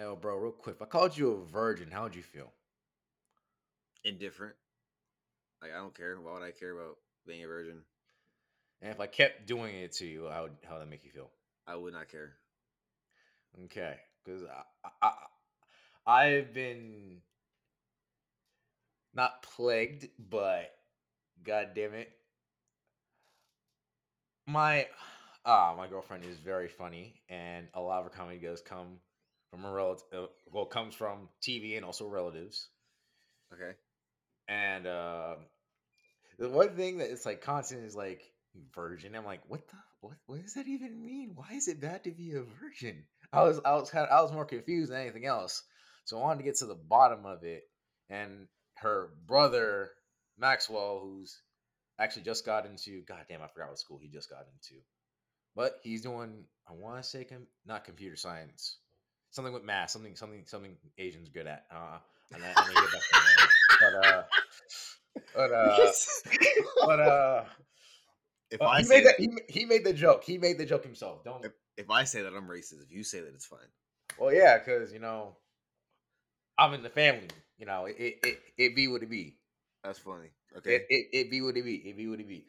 Oh, bro, real quick. If I called you a virgin, how would you feel? Indifferent. Like I don't care. Why would I care about being a virgin? And if I kept doing it to you, how would how would that make you feel? I would not care. Okay, because I, I I've been not plagued, but god damn it, my ah my girlfriend is very funny, and a lot of her comedy does come from a relative. Uh, well, comes from TV and also relatives. Okay. And uh, the one thing that it's like constant is like virgin. I'm like, what the what? What does that even mean? Why is it bad to be a virgin? I was I was kind of I was more confused than anything else. So I wanted to get to the bottom of it. And her brother Maxwell, who's actually just got into God damn, I forgot what school he just got into, but he's doing I want to say com- not computer science, something with math, something something something Asians good at. Uh, and I, get back. But uh, but uh, but uh. If Uh, I he say made that, that, he, he made the joke. He made the joke himself. Don't. if, if I say that I'm racist, if you say that it's fine. Well, yeah, because you know, I'm in the family. You know, it it, it, it be what it be. That's funny. Okay. It, it it be what it be. It be what it be.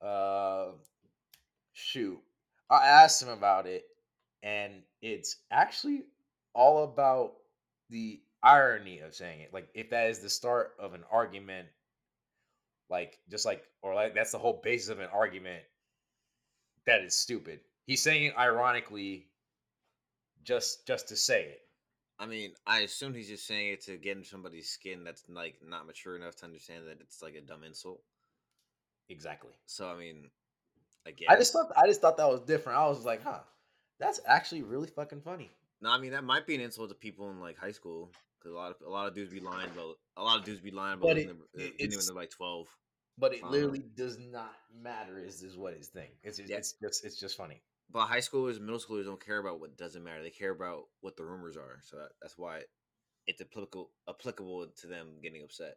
Uh, shoot, I asked him about it, and it's actually all about the irony of saying it. Like, if that is the start of an argument, like just like or like that's the whole basis of an argument, that is stupid. He's saying it ironically, just just to say it. I mean, I assume he's just saying it to get in somebody's skin that's like not mature enough to understand that it's like a dumb insult. Exactly. So I mean, again. I just thought I just thought that was different. I was like, huh, that's actually really fucking funny. No, I mean that might be an insult to people in like high school because a lot of a lot of dudes be lying about a lot of dudes be lying about it- when they're like twelve. But it Uh, literally does not matter. Is is what his thing? It's it's, Yeah. it's just it's just funny. But high schoolers, middle schoolers don't care about what doesn't matter. They care about what the rumors are. So that, that's why it's applicable applicable to them getting upset.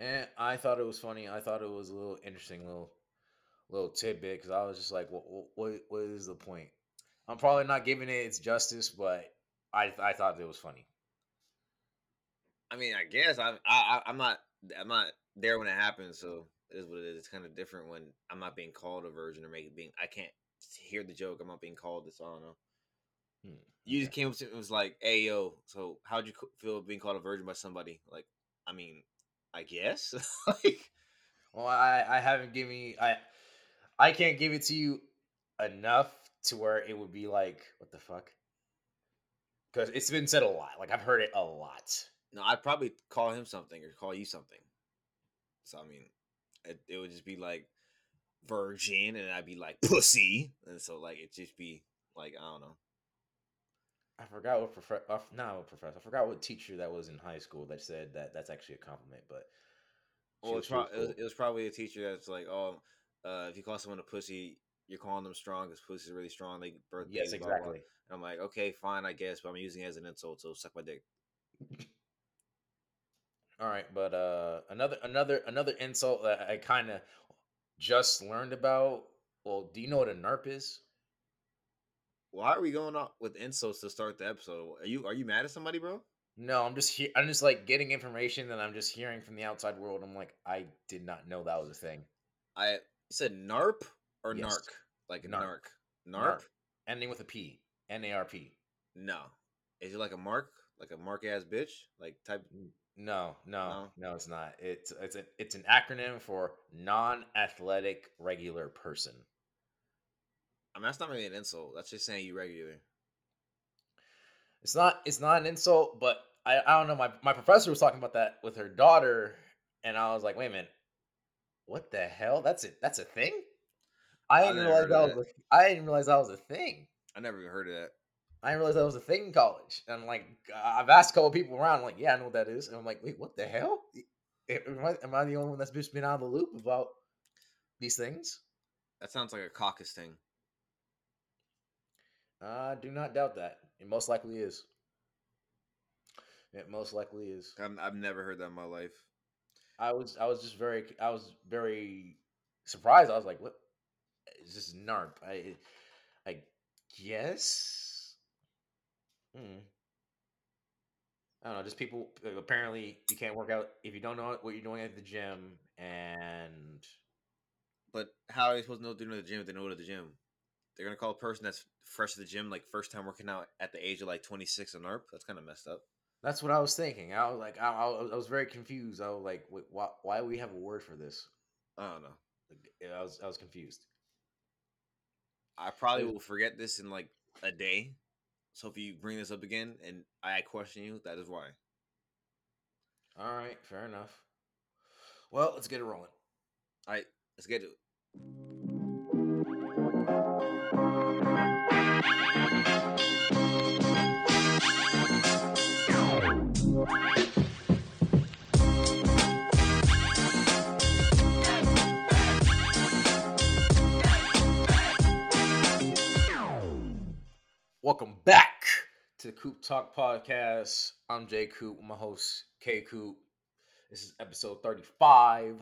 And I thought it was funny. I thought it was a little interesting little little tidbit because I was just like, what, what what is the point? I'm probably not giving it its justice, but I I thought it was funny. I mean, I guess I, I I- I'm not I'm not there when it happens, so it is what it is. It's kind of different when I'm not being called a virgin or make being I can't hear the joke. I'm not being called this. I don't know. Hmm, You just came up to it was like, "Hey yo, so how'd you feel being called a virgin by somebody?" Like, I mean, I guess like Well, I I haven't given you I I can't give it to you enough to where it would be like what the fuck because it's been said a lot. Like I've heard it a lot. no, I'd probably call him something or call you something. So I mean, it, it would just be like virgin, and I'd be like pussy, and so like it just be like I don't know. I forgot what professor. Uh, professor. I forgot what teacher that was in high school that said that that's actually a compliment. But Well, was- she was it, was, it was probably a teacher that's like, oh, uh, if you call someone a pussy, you're calling them strong because pussy is really strong. They birth yes, babies, blah, blah, blah." exactly. And I'm like, okay, fine, I guess, but I'm using it as an insult, so suck my dick. All right, but uh, another another another insult that I kind of just learned about. Well, do you know what a NERP is? Why are we going off with insults to start the episode? Are you are you mad at somebody, bro? No, I'm just he- I'm just like getting information that I'm just hearing from the outside world. I'm like, I did not know that was a thing. I you said narp or Yes. narc, like Narc. narc, narp. Ending with a P. N A R P. No, is it like a mark, like a mark ass bitch, like type? No, no, No? no, it's not. It's it's a, it's an acronym for non-athletic regular person. I mean, that's not really an insult. That's just saying you regular. It's not it's not an insult, but I, I don't know. My my professor was talking about that with her daughter, and I was like, wait a minute, what the hell? That's it. That's a thing. I I didn't realize that was a, I didn't realize that was a thing. I never even heard of that. I didn't realize that was a thing in college. And I'm like, I've asked a couple people around, I'm like, yeah, I know what that is. And I'm like, wait, what the hell? Am I, am I the only one that's just been out of the loop about these things? That sounds like a caucus thing. I do not doubt that. It most likely is. It most likely is. I'm, I've never heard that in my life. I was I was just very I was very surprised. I was like, "What is this NARP. I I guess. Hmm. I don't know. Just people. Apparently, you can't work out if you don't know what you're doing at the gym, and But how are they supposed to know what they're doing at the gym if they know what at the gym? They're gonna call a person that's fresh to the gym, like first time working out at the age of like 26 and NARP. That's kind of messed up. That's what I was thinking. I was like, I, I, was very confused. I was like, wait, why, why do we have a word for this? I don't know. I was, I was confused. I probably will forget this in like a day. So if you bring this up again and I question you, that is why. All right, fair enough. Well, let's get it rolling. All right, let's get to it. Welcome back to the Coop Talk Podcast. I'm Jay Coop, my host K Coop. This is episode 35.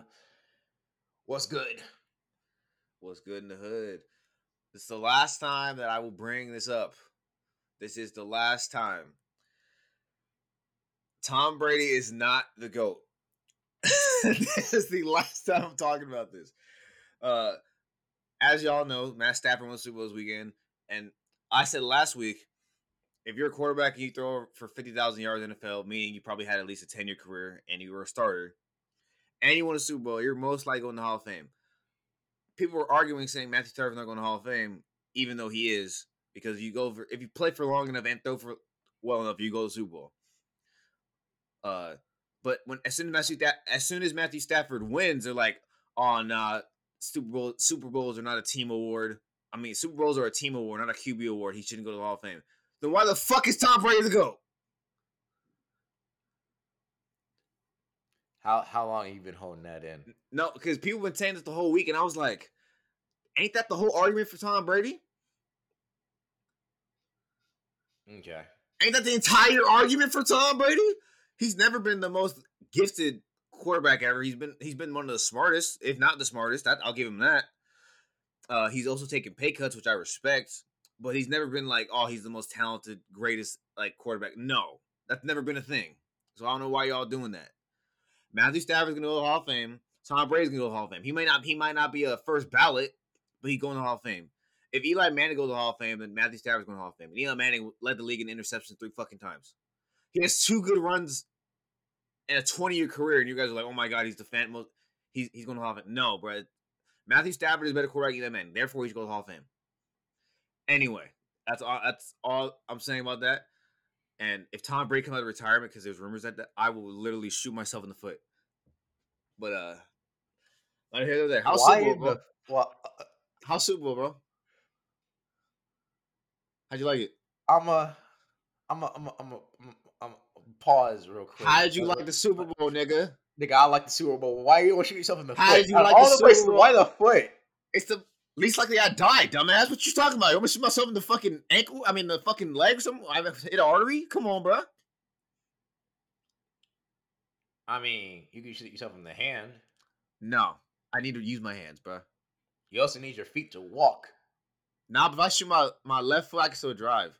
What's good? What's good in the hood? This is the last time that I will bring this up. This is the last time. Tom Brady is not the GOAT. this is the last time I'm talking about this. Uh, as y'all know, Matt Stafford won Super Bowl this weekend, and I said last week, if you're a quarterback and you throw for 50,000 yards in the NFL, meaning you probably had at least a 10 year career and you were a starter, and you won a Super Bowl, you're most likely going to the Hall of Fame. People were arguing saying Matthew Stafford's not going to Hall of Fame, even though he is, because you go for if you play for long enough and throw for well enough, you go to the Super Bowl. Uh, but when as soon as Matthew Sta- as soon as Matthew Stafford wins, they're like, "Oh, nah, Super Bowl Super Bowls are not a team award. I mean, Super Bowls are a team award, not a QB award. He shouldn't go to the Hall of Fame." Then why the fuck is Tom Brady to go? How how long have you been holding that in? No, because people been saying this the whole week, and I was like, "Ain't that the whole argument for Tom Brady? Okay. Ain't that the entire argument for Tom Brady? He's never been the most gifted quarterback ever. He's been he's been one of the smartest, if not the smartest. I'll give him that. Uh, he's also taken pay cuts, which I respect, but he's never been like, oh, he's the most talented, greatest like quarterback. No, that's never been a thing. So I don't know why y'all doing that. Matthew Stafford's gonna go to the Hall of Fame. Tom Brady's gonna go to the Hall of Fame. He might not he might not be a first ballot, but he's going to the Hall of Fame. If Eli Manning goes to the Hall of Fame, then Matthew Stafford's going to the Hall of Fame. And Eli Manning led the league in interceptions three fucking times. He has two good runs in a 20 year career, and you guys are like, oh my god, he's the fan most he's he's going to the Hall of Fame. No, bro. Matthew Stafford is a better quarterback than Manning. Therefore, he's going to the Hall of Fame. Anyway, that's all that's all I'm saying about that. And if Tom Brady comes out of retirement because there's rumors that, that I will literally shoot myself in the foot. But uh, I hear that there. How's Why Super Bowl, bro? well? uh, How's Super Bowl, bro? How'd you like it? I'm a, I'm a, I'm a, I'm a, I'm a pause real quick. How did you like the Super Bowl, nigga? Nigga, I like the Super Bowl. Why you want to shoot yourself in the How foot? did you like all the the Super places, Bowl? why the foot? It's the least likely I die, dumbass. What you talking about? You want me to shoot myself in the fucking ankle? I mean, the fucking leg? Some I hit an artery? Come on, bro. I mean, you can shoot yourself in the hand. No, I need to use my hands, bro. You also need your feet to walk. Nah, but if I shoot my, my left foot, I can still drive.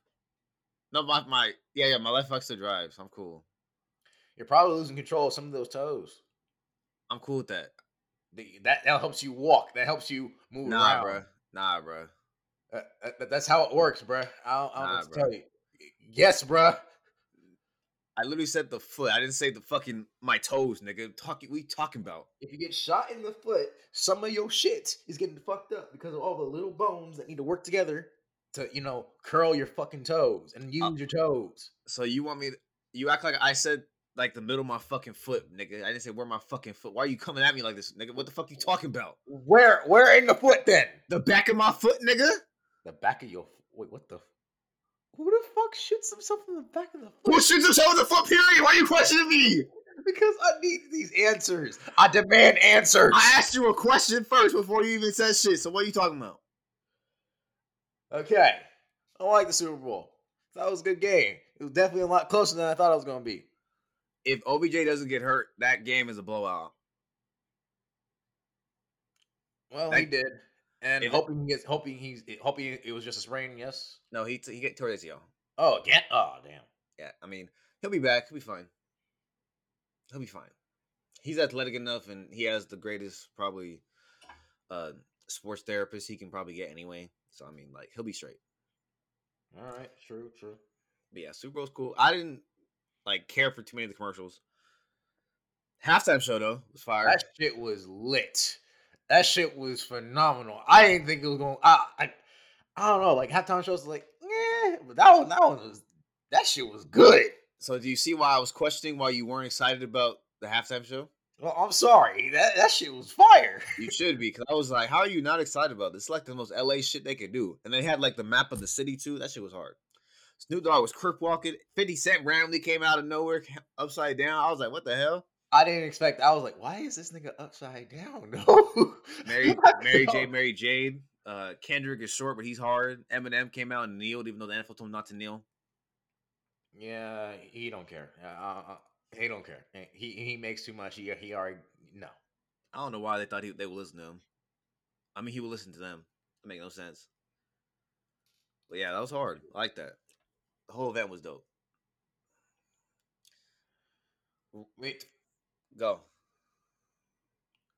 No, my, my yeah, yeah, my left foot still drives. I'm cool. You're probably losing control of some of those toes. I'm cool with that. The- That that helps you walk. That helps you move Nah, around. bro. Nah, bro. Uh, uh, that- that's how it works, bro. I don't, I don't Nah, what tell you. Yes, bro. I literally said the foot. I didn't say the fucking my toes, nigga. Talking, we talking about? If you get shot in the foot, some of your shit is getting fucked up because of all the little bones that need to work together to, you know, curl your fucking toes and use Uh, your toes. So you want me? To, you act like I said like the middle of my fucking foot, nigga. I didn't say where my fucking foot. Why are you coming at me like this, nigga? What the fuck you talking about? Where where in the foot then? The back of my foot, nigga. The back of your wait, what the who the fuck shoots himself in the back of the foot? Who shoots himself in the foot? Period. Why are you questioning me? Because I need these answers. I demand answers. I asked you a question first before you even said shit. So what are you talking about? Okay. I like the Super Bowl. That was a good game. It was definitely a lot closer than I thought it was gonna be. If OBJ doesn't get hurt, that game is a blowout. Well, That- he did. And If hoping he gets, hoping he's, hoping it was just a sprain. Yes. No, he he get tore his ACL. Oh, yeah. Oh, damn. Yeah, I mean he'll be back. He'll be fine. He'll be fine. He's athletic enough, and he has the greatest probably uh sports therapist he can probably get anyway. So I mean, like he'll be straight. All right. True. True. But yeah, Super Bowl's cool. I didn't like care for too many of the commercials. Halftime show though was fire. That shit was lit. That shit was phenomenal. I didn't think it was going. I, I, I don't know. Like halftime shows, like, yeah, but that one, that one was. That shit was good. So do you see why I was questioning why you weren't excited about the halftime show? Well, I'm sorry. That that shit was fire. You should be, because I was like, how are you not excited about this? It's like the most LA shit they could do. And they had like the map of the city too. That shit was hard. Snoop Dogg was crook walking. 50 Cent randomly came out of nowhere, upside down. I was like, what the hell? I didn't expect. I was like, why is this nigga upside down? No, Mary Mary J. Mary Jade. Uh, Kendrick is short, but he's hard. Eminem came out and kneeled, even though the NFL told him not to kneel. Yeah, he don't care. Uh, uh, he don't care. He he makes too much. He he already no. I don't know why they thought he, they would listen to him. I mean, he would listen to them. It make no sense. But yeah, that was hard. I like that. The whole event was dope. Wait, Go.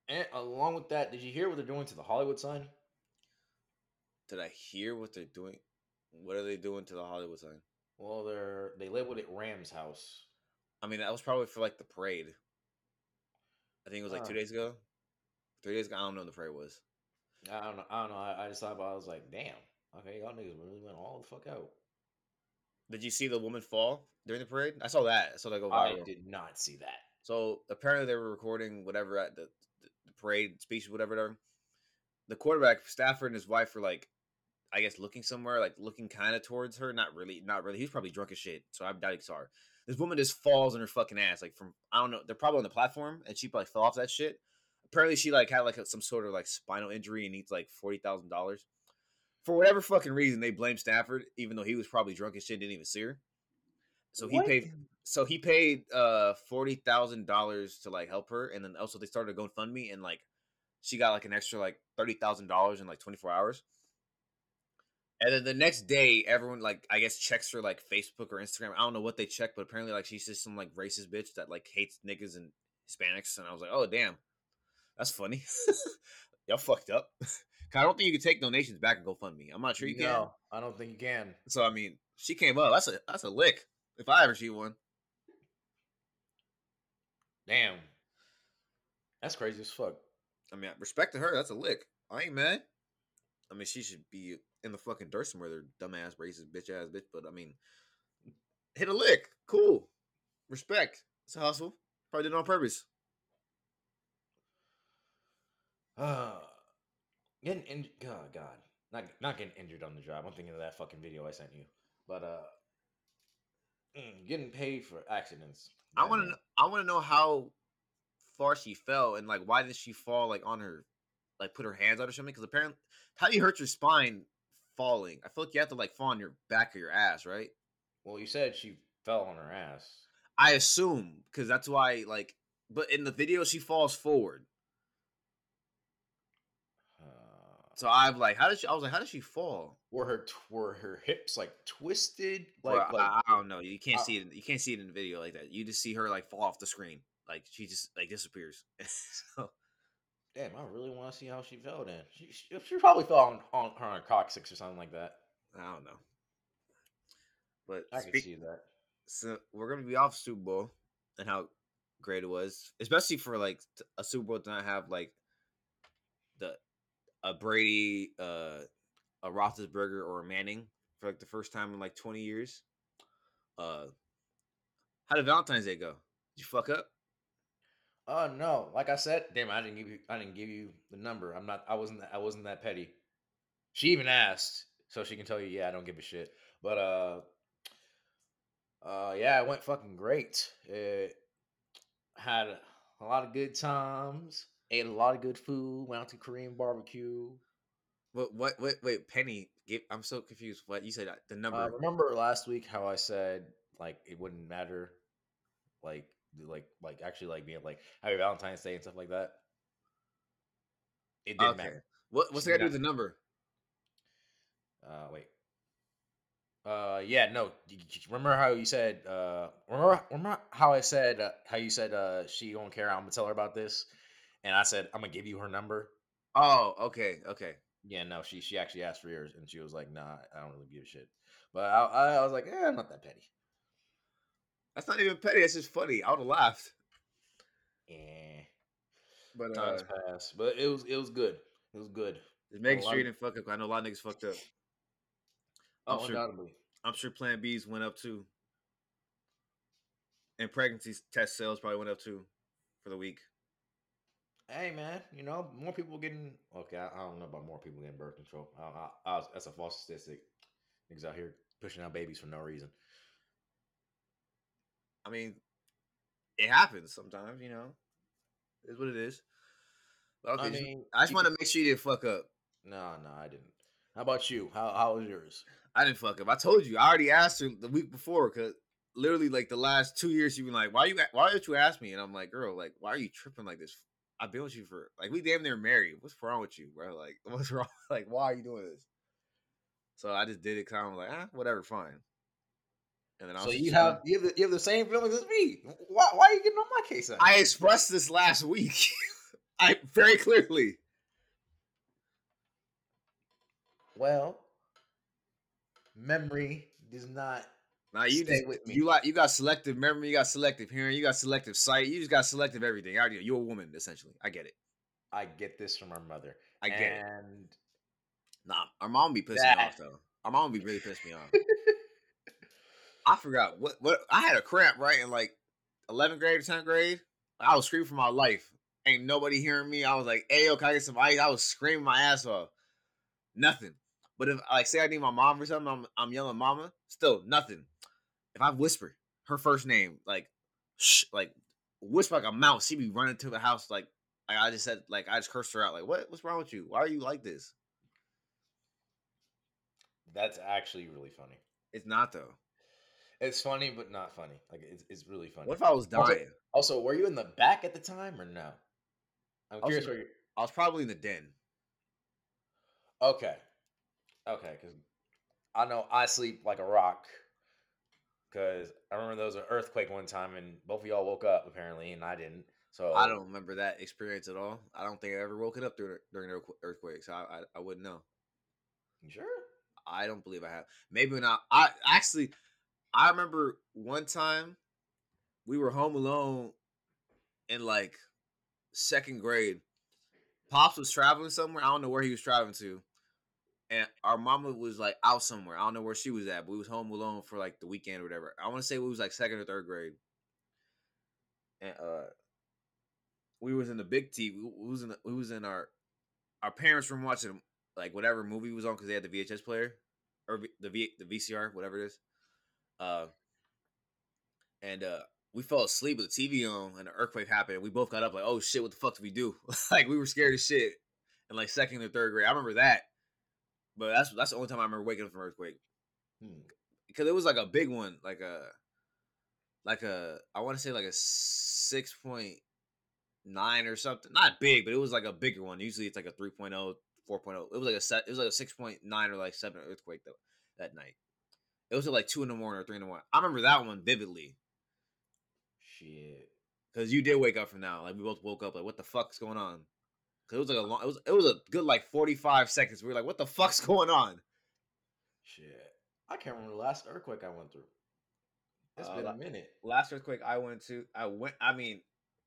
and along with that, did you hear what they're doing to the Hollywood sign? Did I hear what they're doing? What are they doing to the Hollywood sign? Well, they're they labeled it Rams House. I mean, that was probably for like the parade. I think it was like two days ago, three days ago. I don't know when the parade was. I don't know. I don't know. I, I just thought about. It, I was like, damn. Okay, y'all niggas really went all the fuck out. Did you see the woman fall during the parade? I saw that. I saw that go I did not see that. So apparently they were recording whatever at the, the, parade speech, whatever. whatever. The quarterback Stafford and his wife were like, I guess looking somewhere, like looking kind of towards her. Not really, not really. He's probably drunk as shit, so I doubt he saw her. This woman just falls on her fucking ass, like from I don't know. They're probably on the platform, and she like fell off that shit. Apparently, she like had like some sort of like spinal injury and needs like forty thousand dollars. For whatever fucking reason, they blame Stafford, even though he was probably drunk as shit, didn't even see her. So he What? paid so he paid uh forty thousand dollars to like help her, and then also they started a GoFundMe, and like she got like an extra like thirty thousand dollars in like twenty four hours. And then the next day, everyone like I guess checks her like Facebook or Instagram. I don't know what they check, but apparently like she's just some like racist bitch that like hates niggas and Hispanics. And I was like, oh damn, that's funny. Y'all fucked up. I don't think you can take donations back and GoFundMe. I'm not sure you can. no, I don't think you can. So I mean, she came up. That's a that's a lick. If I ever see one. Damn, that's crazy as fuck. I mean, respect to her. That's a lick. I ain't mad. I mean, she should be in the fucking dirt somewhere. They're dumbass, racist, bitch ass bitch. But I mean, hit a lick. Cool. Respect. It's a hustle. Probably did it on purpose. Uh, getting in, God, God, not not getting injured on the job. I'm thinking of that fucking video I sent you. But uh, mm, getting paid for accidents. I want to. I want to know how far she fell and like why did she fall like on her, like put her hands out or something? Because apparently, how do you hurt your spine falling? I feel like you have to like fall on your back or your ass, right? Well, you said she fell on her ass. I assume because that's why like. But in the video, she falls forward. Uh, So I'm like, how did she? I was like, how did she fall? were her were her hips like twisted? Like, Like like I, I don't know. You can't uh, see it. In, you can't see it in the video like that. You just see her like fall off the screen. Like she just like disappears. so, damn. I really want to see how she fell. Then she she, she probably fell on on her on coccyx or something like that. I don't know. But I can see that. so we're gonna be off Super Bowl and how great it was, especially for like a Super Bowl to not have like the a Brady, uh, a Roethlisberger or a Manning for like the first time in like twenty years. Uh, how did Valentine's Day go? Did you fuck up? Oh no! Like I said, damn, I didn't give you. I didn't give you the number. I'm not. I wasn't. I wasn't that petty. She even asked, so she can tell you. Yeah, I don't give a shit. But uh, uh, yeah, it went fucking great. It had a lot of good times. Ate a lot of good food. Went out to Korean barbecue. What? What? Wait, wait, Penny. Give, I'm so confused. What you said? uh, The number. Uh, remember last week how I said like it wouldn't matter, like like like actually like being like Happy Valentine's Day and stuff like that. It didn't Okay. matter. What what's that got to do with the number? Uh, wait. Uh, yeah, no. Remember how you said? Uh, remember, remember how I said? Uh, how you said? Uh, she don't care. I'm gonna tell her about this, and I said I'm gonna give you her number. Oh, okay, okay. Yeah, no. She she actually asked for yours, and she was like, Nah, I don't really give a shit. But I I, I was like, Eh, I'm not that petty. That's not even petty. That's just funny. I would have laughed. Eh, But uh, times pass. But it was it was good. It was good. just lot sure you didn't fuck up. I know a lot of niggas fucked up. Oh, I'm sure. undoubtedly. I'm sure Plan B's went up too. And pregnancy test sales probably went up too for the week. Hey man, you know more people getting. Okay, I, I don't know about more people getting birth control. I, I, I was, that's a false statistic. Niggas out here pushing out babies for no reason. I mean, it happens sometimes, you know. It's what it is. But okay, I just- mean, I just want to make sure you didn't fuck up. No, no, I didn't. How about you? How how was yours? I didn't fuck up. I told you. I already asked her the week before because literally like the last two years she been like, "Why you? Why did you ask me?" And I'm like, "Girl, like, why are you tripping like this? I've been with you for like we damn near married. What's wrong with you, bro? Like, what's wrong? Like, why are you doing this?" So I just did it kind of like, ah, whatever, fine. And then I So you have you have, the, you have the same feelings as me. Why why are you getting on my case? I expressed this last week. I very clearly. well, memory does not. Now you Stay just, with me. you like you got selective memory, you got selective hearing, you got selective sight, you just got selective everything. I already- You're a woman essentially. I get it. I get this from our mother. I get it. and Nah, our mom be pissing me That- off though. Our mom be really pissing me off. I forgot what what I had a cramp right in like 11th grade 10th grade. I was screaming for my life. Ain't nobody hearing me. I was like, "Hey, yo, can I get some ice?" I was screaming my ass off. Nothing. But if like say I need my mom or something, I'm I'm yelling mama. Still nothing. If I whisper her first name, like shh, like whisper like a mouse, she be running to the house like I I just said like I just cursed her out like what what's wrong with you? Why are you like this? that's actually really funny. It's not though. It's funny, but not funny. Like it's, it's really funny. What if I was Also- dying? Also, were you in the back at the time or no? I'm curious in- where you. I was probably in the den. Okay, okay, because I know I sleep like a rock. Because I remember there was an earthquake one time, and both of y'all woke up apparently, and I didn't. So I don't remember that experience at all. I don't think I ever woke it up during during the earthquake, so I, I I wouldn't know. You sure? I don't believe I have. Maybe not. I actually, I remember one time we were home alone in like second grade. Pops was traveling somewhere. I don't know where he was traveling to, and our mama was like out somewhere. I don't know where she was at, but we was home alone for like the weekend or whatever. I want to say we was like second or third grade, and uh, we was in the big TV. We was in the, we was in our our parents' room watching like whatever movie was on because they had the VHS player or the v, the VCR, whatever it is. Uh, and uh, we fell asleep with the TV on, and the earthquake happened. And we both got up like, "Oh shit, what the fuck did we do?" like we were scared as shit. In like second or third grade, I remember that. But that's that's the only time I remember waking up from an earthquake Hmm. because it was like a big one, like a like a I want to say like a six point nine or something. Not big, but it was like a bigger one. Usually it's like a 3.0, 4.0. It was like a set. It was like a six point nine or like seven earthquake though that night. It was at like two in the morning or three in the morning. I remember that one vividly Shit. because you did wake up from now. Like we both woke up like, what the fuck's going on? Because it was like a long. It was it was a good like forty five seconds. We were like, what the fuck's going on? Shit. I can't remember the last earthquake I went through. It's Uh, been a minute. last earthquake I went to, I went. I mean,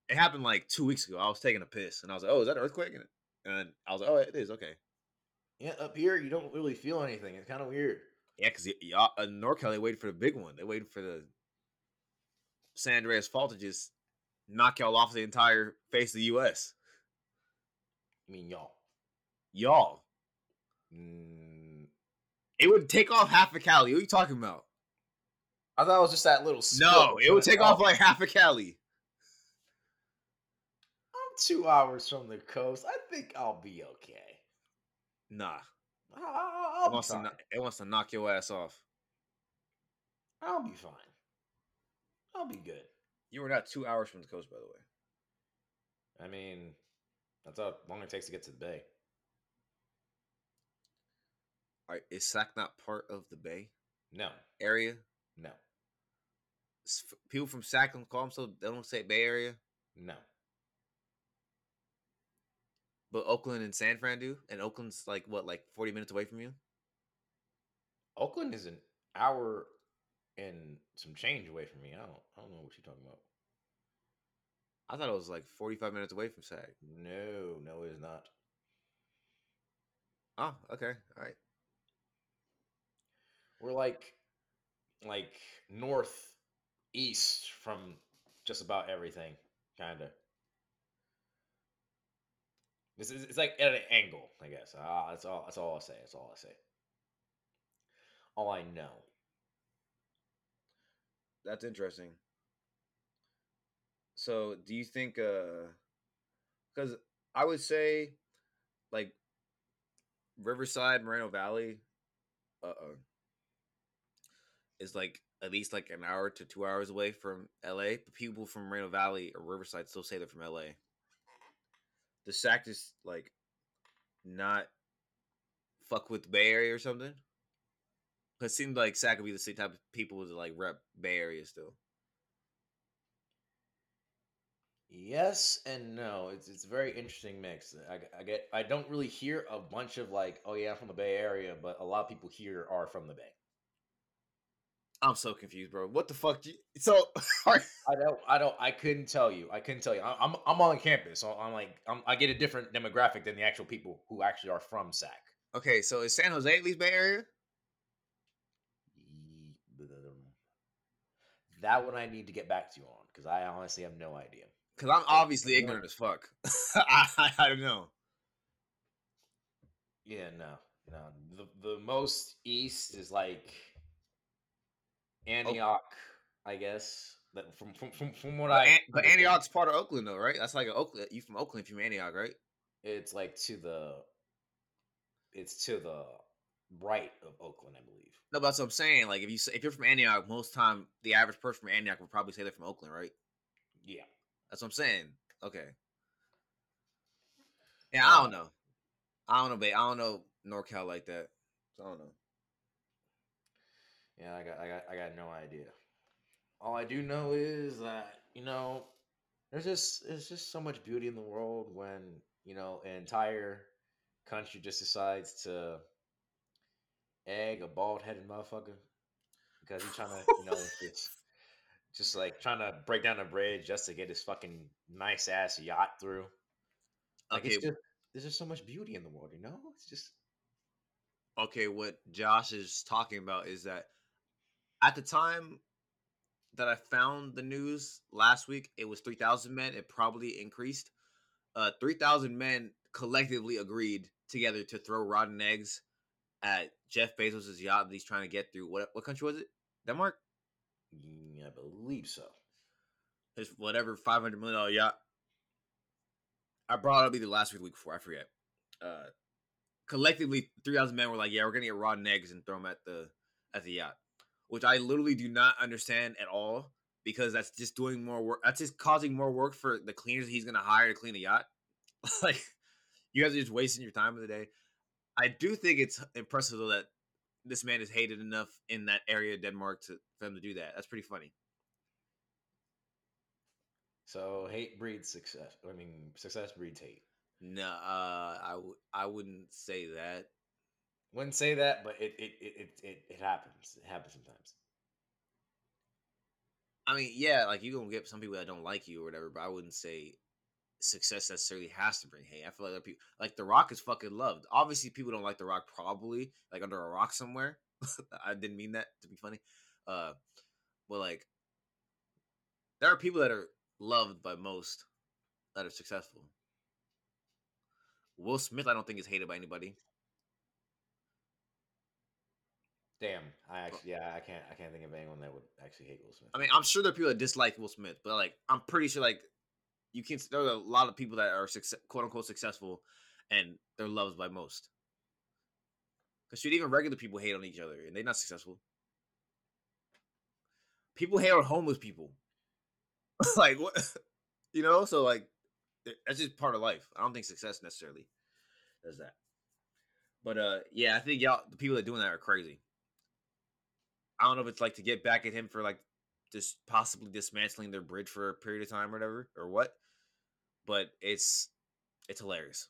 it happened like two weeks ago. I was taking a piss, and I was like, "Oh, is that an earthquake?" And, and I was like, "Oh, it is okay." Yeah, up here you don't really feel anything. It's kind of weird. Yeah, because y'all uh, NorCal they waited for the big one. They waited for the San Andreas fault to just knock y'all off the entire face of the U.S. Mean, y'all. Y'all, Mm, it would take off half a Cali. What are you talking about? I thought it was just that little. No, it would take off like half a Cali. I'm two hours from the coast. I think I'll be okay. Nah, I'll, it wants to fine. kno- it wants to knock your ass off. I'll be fine. I'll be good. You were not two hours from the coast, by the way. I mean, that's how long it takes to get to the bay. All right, is Sac not part of the Bay No, area? no, People from Sac don't call themselves. They don't say Bay Area, no. but Oakland and San Fran do. And Oakland's like what, like forty minutes away from you? Oakland is an hour and some change away from me. I don't, I don't know what you're talking about. I thought it was like forty-five minutes away from Sac. No, no, it is not. Oh, okay, all right. We're like, like northeast from just about everything, kind of. This is it's like at an angle, I guess. Ah, that's all. That's all I say. That's all I say. All I know. That's interesting. So, do you think uh cuz I would say like Riverside, Moreno Valley uh-uh is like at least like an hour to 2 hours away from LA, but people from Moreno Valley or Riverside still say they're from LA. The sack is like not fuck with Bay Area or something. It seemed like SAC would be the same type of people to like rep Bay Area still. Yes and no. It's it's a very interesting mix. I get I don't really hear a bunch of like, oh yeah, I'm from the Bay Area, but a lot of people here are from the Bay. I'm so confused, bro. What the fuck? Do You, so. I don't I don't I couldn't tell you. I couldn't tell you. I- I'm I'm on campus, so I'm like I'm, I get a different demographic than the actual people who actually are from SAC. okay, so is San Jose at least Bay Area? Ye- That one I need to get back to you on because I honestly have no idea. Because I'm obviously ignorant as fuck. I, I, I don't know. Yeah, no, no. The the most east is like oh. Antioch, I guess. That from from from, from what But, I An- but understand, Antioch's part of Oakland, though, right? That's like a Oakland. You from Oakland? You from Antioch, right? it's like to the it's to the right of Oakland, I believe. No, but that's what I'm saying. Like, if you say, if you're from Antioch, most time the average person from Antioch would probably say they're from Oakland, right? Yeah. That's what I'm saying. Okay. Yeah, I don't know. I don't know, babe. I don't know NorCal like that. So I don't know. Yeah, I got I got I got no idea. All I do know is that, you know, there's just there's just so much beauty in the world when, you know, an entire country just decides to egg a bald headed motherfucker because he's trying to, you know, it's just like trying to break down a bridge just to get his fucking nice ass yacht through. Like Okay, just there's just so much beauty in the world, you know? It's just okay, what Josh is talking about is that at the time that I found the news last week, it was 3,000 men. It probably increased. Uh, 3,000 men collectively agreed together to throw rotten eggs at Jeff Bezos' yacht that he's trying to get through. What what country was it? Denmark? I believe so. It's whatever $500 million yacht. I brought up either last week week before. I forget. Uh, collectively, 3,000 men were like, yeah, we're to get rotten eggs and throw them at the at the yacht which I literally do not understand at all because that's just doing more work. That's just causing more work for the cleaners he's to hire to clean the yacht. like, you guys are just wasting your time of the day. I do think it's impressive though that this man is hated enough in that area of Denmark to for him to do that. That's pretty funny. So hate breeds success. I mean, success breeds hate. No, uh, I w- I wouldn't say that. Wouldn't say that, but it it it it, it, it happens. It happens sometimes. I mean, yeah, like you gonna get some people that don't like you or whatever, but I wouldn't say success necessarily has to bring hate. I feel like other people like The Rock is fucking loved. Obviously, people don't like The Rock probably like under a rock somewhere. I didn't mean that to be funny. Uh, but like, there are people that are loved by most that are successful. Will Smith, I don't think is hated by anybody. Damn, I actually yeah, I can't I can't think of anyone that would actually hate Will Smith. I mean, I'm sure there are people that dislike Will Smith, but like, I'm pretty sure like you can. There are a lot of people that are success, quote unquote successful, and they're loved by most. Because even regular people hate on each other, and they're not successful. People hate on homeless people. like what, you know? So like, that's just part of life. I don't think success necessarily does that. But uh, yeah, I think y'all the people that doing that are crazy. I don't know if it's like to get back at him for like just possibly dismantling their bridge for a period of time or whatever or what. But it's it's hilarious.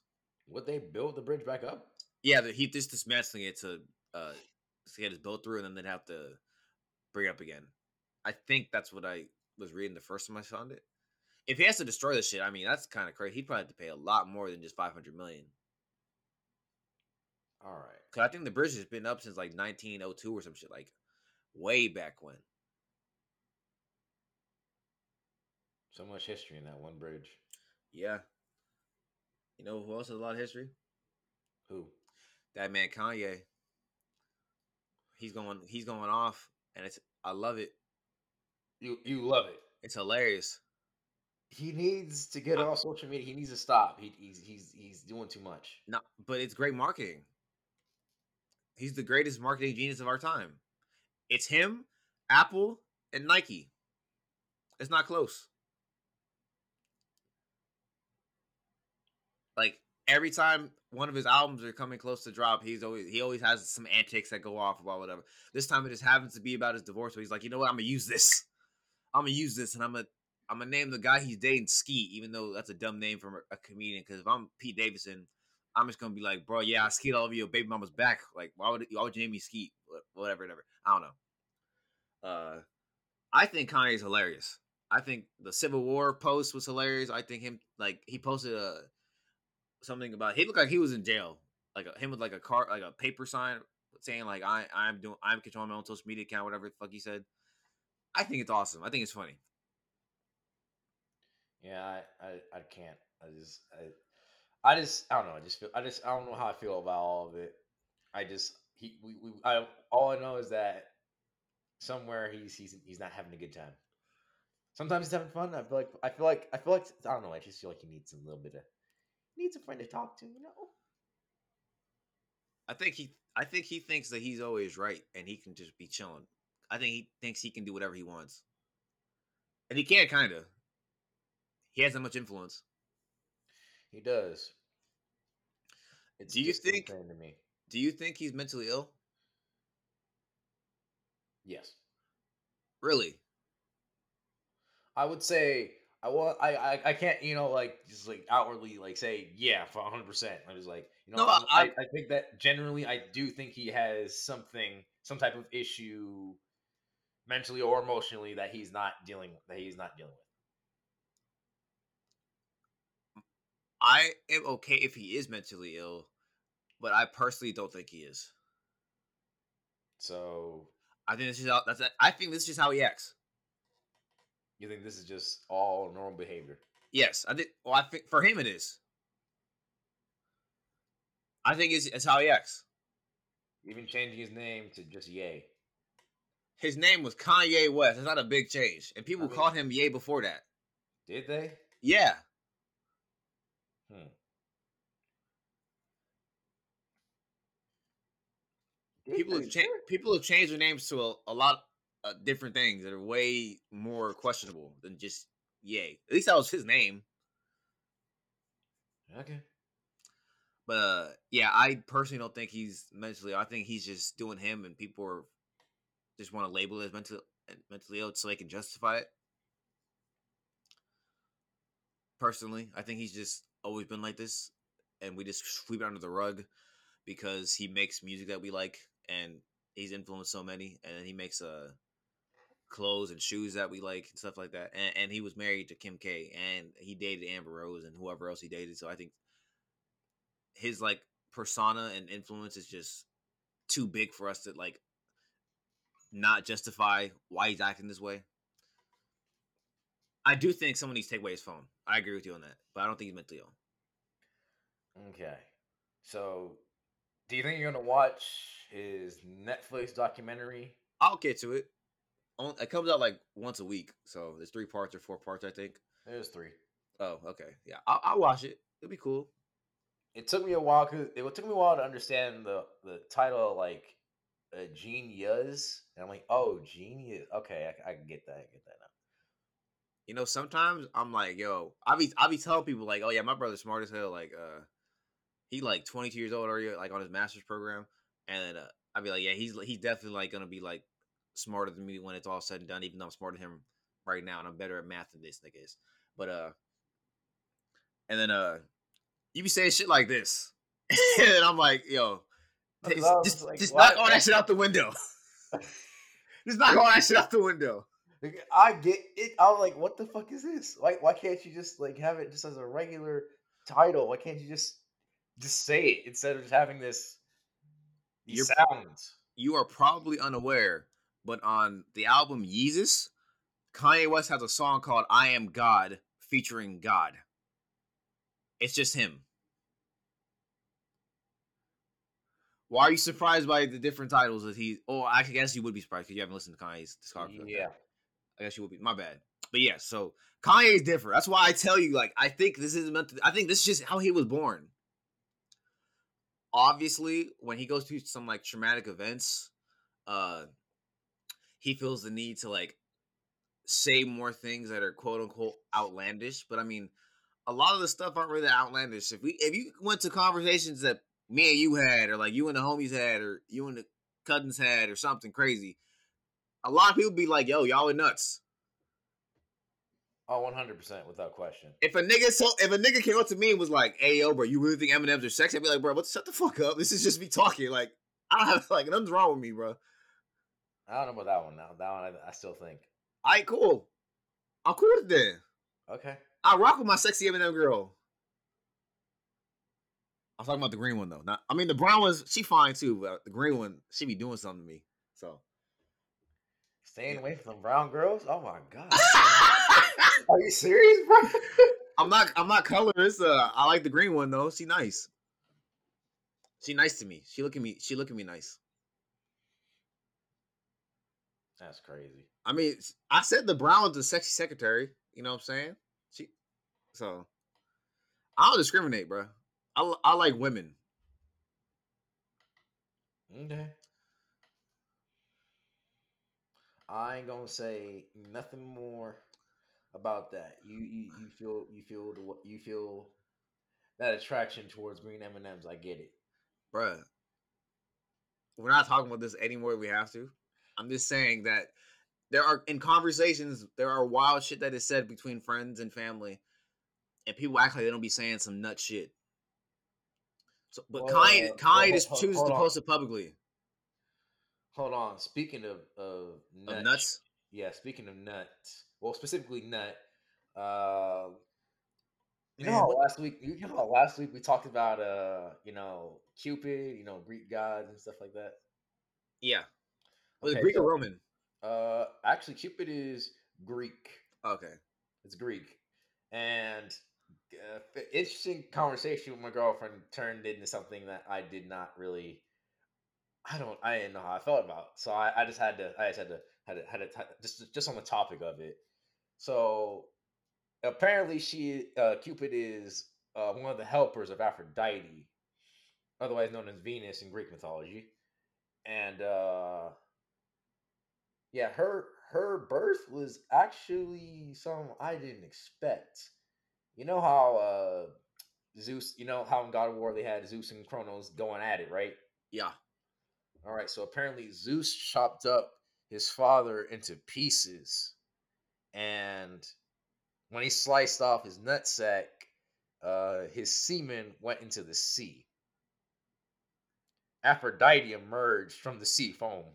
Would they build the bridge back up? Yeah, the, he just dismantling it to uh to get his boat through, and then they'd have to bring it up again. I think that's what I was reading the first time I found it. If he has to destroy the shit, I mean that's kind of crazy. He'd probably have to pay a lot more than just five hundred million. All right. Cause I think the bridge has been up since like 1902 or some shit, like way back when. So much history in that one bridge. Yeah. You know who else has a lot of history? Who? That man Kanye. He's going he's going off and it's I love it. You you love it. It's hilarious. He needs to get off social media. He needs to stop. He, he's he's he's doing too much. No, but it's great marketing. He's the greatest marketing genius of our time. It's him, Apple, and Nike. It's not close. Like every time one of his albums are coming close to drop, he's always he always has some antics that go off about whatever. This time it just happens to be about his divorce. So he's like, you know what? I'm gonna use this. I'm gonna use this, and I'm gonna I'm gonna name the guy he's dating Ski, even though that's a dumb name for a comedian. Because if I'm Pete Davidson, I'm just gonna be like, bro, yeah, I skeet all over your baby mama's back. Like, why would why would you name me Ski? Whatever, whatever. I don't know. Uh, I think Kanye's hilarious. I think the Civil War post was hilarious. I think him like he posted a something about he looked like he was in jail, like a, him with like a car like a paper sign saying like I I'm doing I'm controlling my own social media account, whatever the fuck he said. I think it's awesome. I think it's funny. Yeah, I I, I can't. I just I, I just I don't know. I just feel I just I don't know how I feel about all of it. I just he we, we I all I know is that somewhere he's he's he's not having a good time. Sometimes he's having fun. I feel like I feel like I feel like I don't know. I just feel like he needs a little bit of needs a friend to talk to. You know. I think he I think he thinks that he's always right and he can just be chilling. I think he thinks he can do whatever he wants, and he can kind of. He has that much influence. He does. It's do you think? To me. Do you think he's mentally ill? Yes. Really? I would say I want I, I I can't you know like just like outwardly like say yeah for hundred percent. I was like you know no, I, I, I think that generally I do think he has something some type of issue mentally or emotionally that he's not dealing that he's not dealing with. I am okay if he is mentally ill, but I personally don't think he is. So I think this is how that's. I think this is just how he acts. You think this is just all normal behavior? Yes, I think. Well, I think for him it is. I think it's, it's how he acts. Even changing his name to just Ye. His name was Kanye West. It's not a big change, and people I mean, called him Ye before that. Did they? Yeah. Hmm. People have changed. People have changed their names to a, a lot uh, different things that are way more questionable than just Ye. At least that was his name. Okay. But uh, yeah, I personally don't think he's mentally. I think he's just doing him, and people are just want to label it as mentally mentally ill so they can justify it. Personally, I think he's just always been like this, and we just sweep it under the rug because he makes music that we like, and he's influenced so many, and then he makes uh clothes and shoes that we like and stuff like that. And, and he was married to Kim K, and he dated Amber Rose and whoever else he dated. So I think his like persona and influence is just too big for us to like not justify why he's acting this way. I do think someone needs to take away his phone. I agree with you on that, but I don't think he's mentally ill. Okay. So, do you think you're going to watch his Netflix documentary? I'll get to it. It comes out like once a week, so there's three parts or four parts, I think. There's three. Oh, okay. Yeah, I'll, I'll watch it. It'll be cool. It took me a while because it took me a while to understand the the title, like uh, genius, and I'm like, oh, genius. Okay, I, I can get that. I get that now. You know, sometimes I'm like, yo, I be I be telling people like, oh yeah, my brother's smart as hell. Like, uh, he like 22 years old already, like on his master's program, and uh, I'd be like, yeah, he's he's definitely like gonna be like smarter than me when it's all said and done. Even though I'm smarter than him right now, and I'm better at math than this nigga is. But uh, and then uh, you be saying shit like this, and I'm like, yo, just what I was just, like, just knock all that shit out the window. just knock all that shit out the window. I get it. I was like, what the fuck is this? Why why can't you just like have it just as a regular title? Why can't you just just say it instead of just having this these You're- sounds? you are probably unaware, but on the album Yeezus, Kanye West has a song called I Am God featuring God. It's just him. Why are you surprised by the different titles that he? Oh, I guess you would be surprised because you haven't listened to Kanye's discography. Yeah. I guess you would be. My bad. But yeah, so Kanye is different. That's why I tell you, like, I think this is meant to. I think this is just how he was born. Obviously, when he goes through some like traumatic events, uh, he feels the need to like say more things that are quote unquote outlandish. But I mean, a lot of the stuff aren't really outlandish. If we if you went to conversations that me and you had, or like you and the homies had, or you and the cousins had, or something crazy, a lot of people be like, "Yo, y'all are nuts." Oh, 100% without question. If a nigga so if a nigga came up to me and was like, "Hey, yo, bro, you really think M&M's are sexy?" I'd be like, "Bro, what? Shut the fuck up. This is just me talking. Like, I don't have like nothing's wrong with me, bro." I don't know about that one now. That one I, I still think. All right, cool. I'm cool with it then. Okay. I rock with my sexy M&M girl. I'm talking about the green one though. Not, I mean, the brown one's she fine too, but the green one she be doing something to me. So. Staying away from the brown girls? Oh my god. Are you serious, bro? I'm not. I'm not colorist. Uh, I like the green one though. She nice. She nice to me. She look at me. She look at me nice. That's crazy. I mean, I said the brown was the sexy secretary. You know what I'm saying? She. So. I don't discriminate, bro. I, I like women. Okay. I ain't gonna say nothing more about that. You you, you feel you feel the, you feel that attraction towards green M and M's. I get it. bruh, we're not talking about this anymore. We have to. I'm just saying that there are in conversations there are wild shit that is said between friends and family, and people act like they don't be saying some nut shit. So, but Well, Kanye, Kanye well, just hold- chooses hold to post it publicly. Hold on. Speaking of of Of nuts, nuts. yeah. Speaking of nuts, well, specifically nut. Uh, you know, Man, last week. You know, last week we talked about uh, you know, Cupid, you know, Greek gods and stuff like that. Yeah, was it Okay, Greek so- or Roman? Uh, actually, Cupid is Greek. Okay, It's Greek, and uh, interesting conversation with my girlfriend turned into something that I did not really. I don't. I didn't know how I felt about. So I, I just had to. I just had to. Had to. Had to. Just. Just on the topic of it. So apparently, she uh, Cupid is uh, one of the helpers of Aphrodite, otherwise known as Venus in Greek mythology, and uh, yeah, her her birth was actually something I didn't expect. You know how uh Zeus, you know how in God of War they had Zeus and Kronos going at it, right? yeah. All right, so apparently Zeus chopped up his father into pieces, and when he sliced off his nutsack, uh, his semen went into the sea. Aphrodite emerged from the sea foam.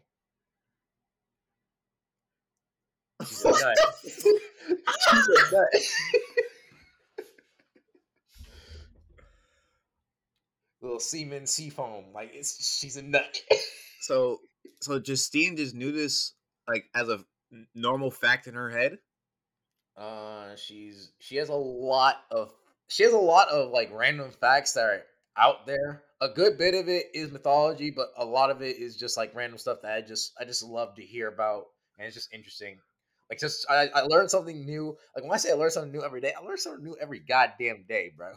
She's a nut. She's a nut. Little semen sea foam, like it's she's a nut. So, so Justine just knew this like as a normal fact in her head. Uh, she's she has a lot of she has a lot of like random facts that are out there. A good bit of it is mythology, but a lot of it is just like random stuff that I just I just love to hear about, and it's just interesting. Like just I, I learned something new. Like when I say I learn something new every day, I learn something new every goddamn day, bro.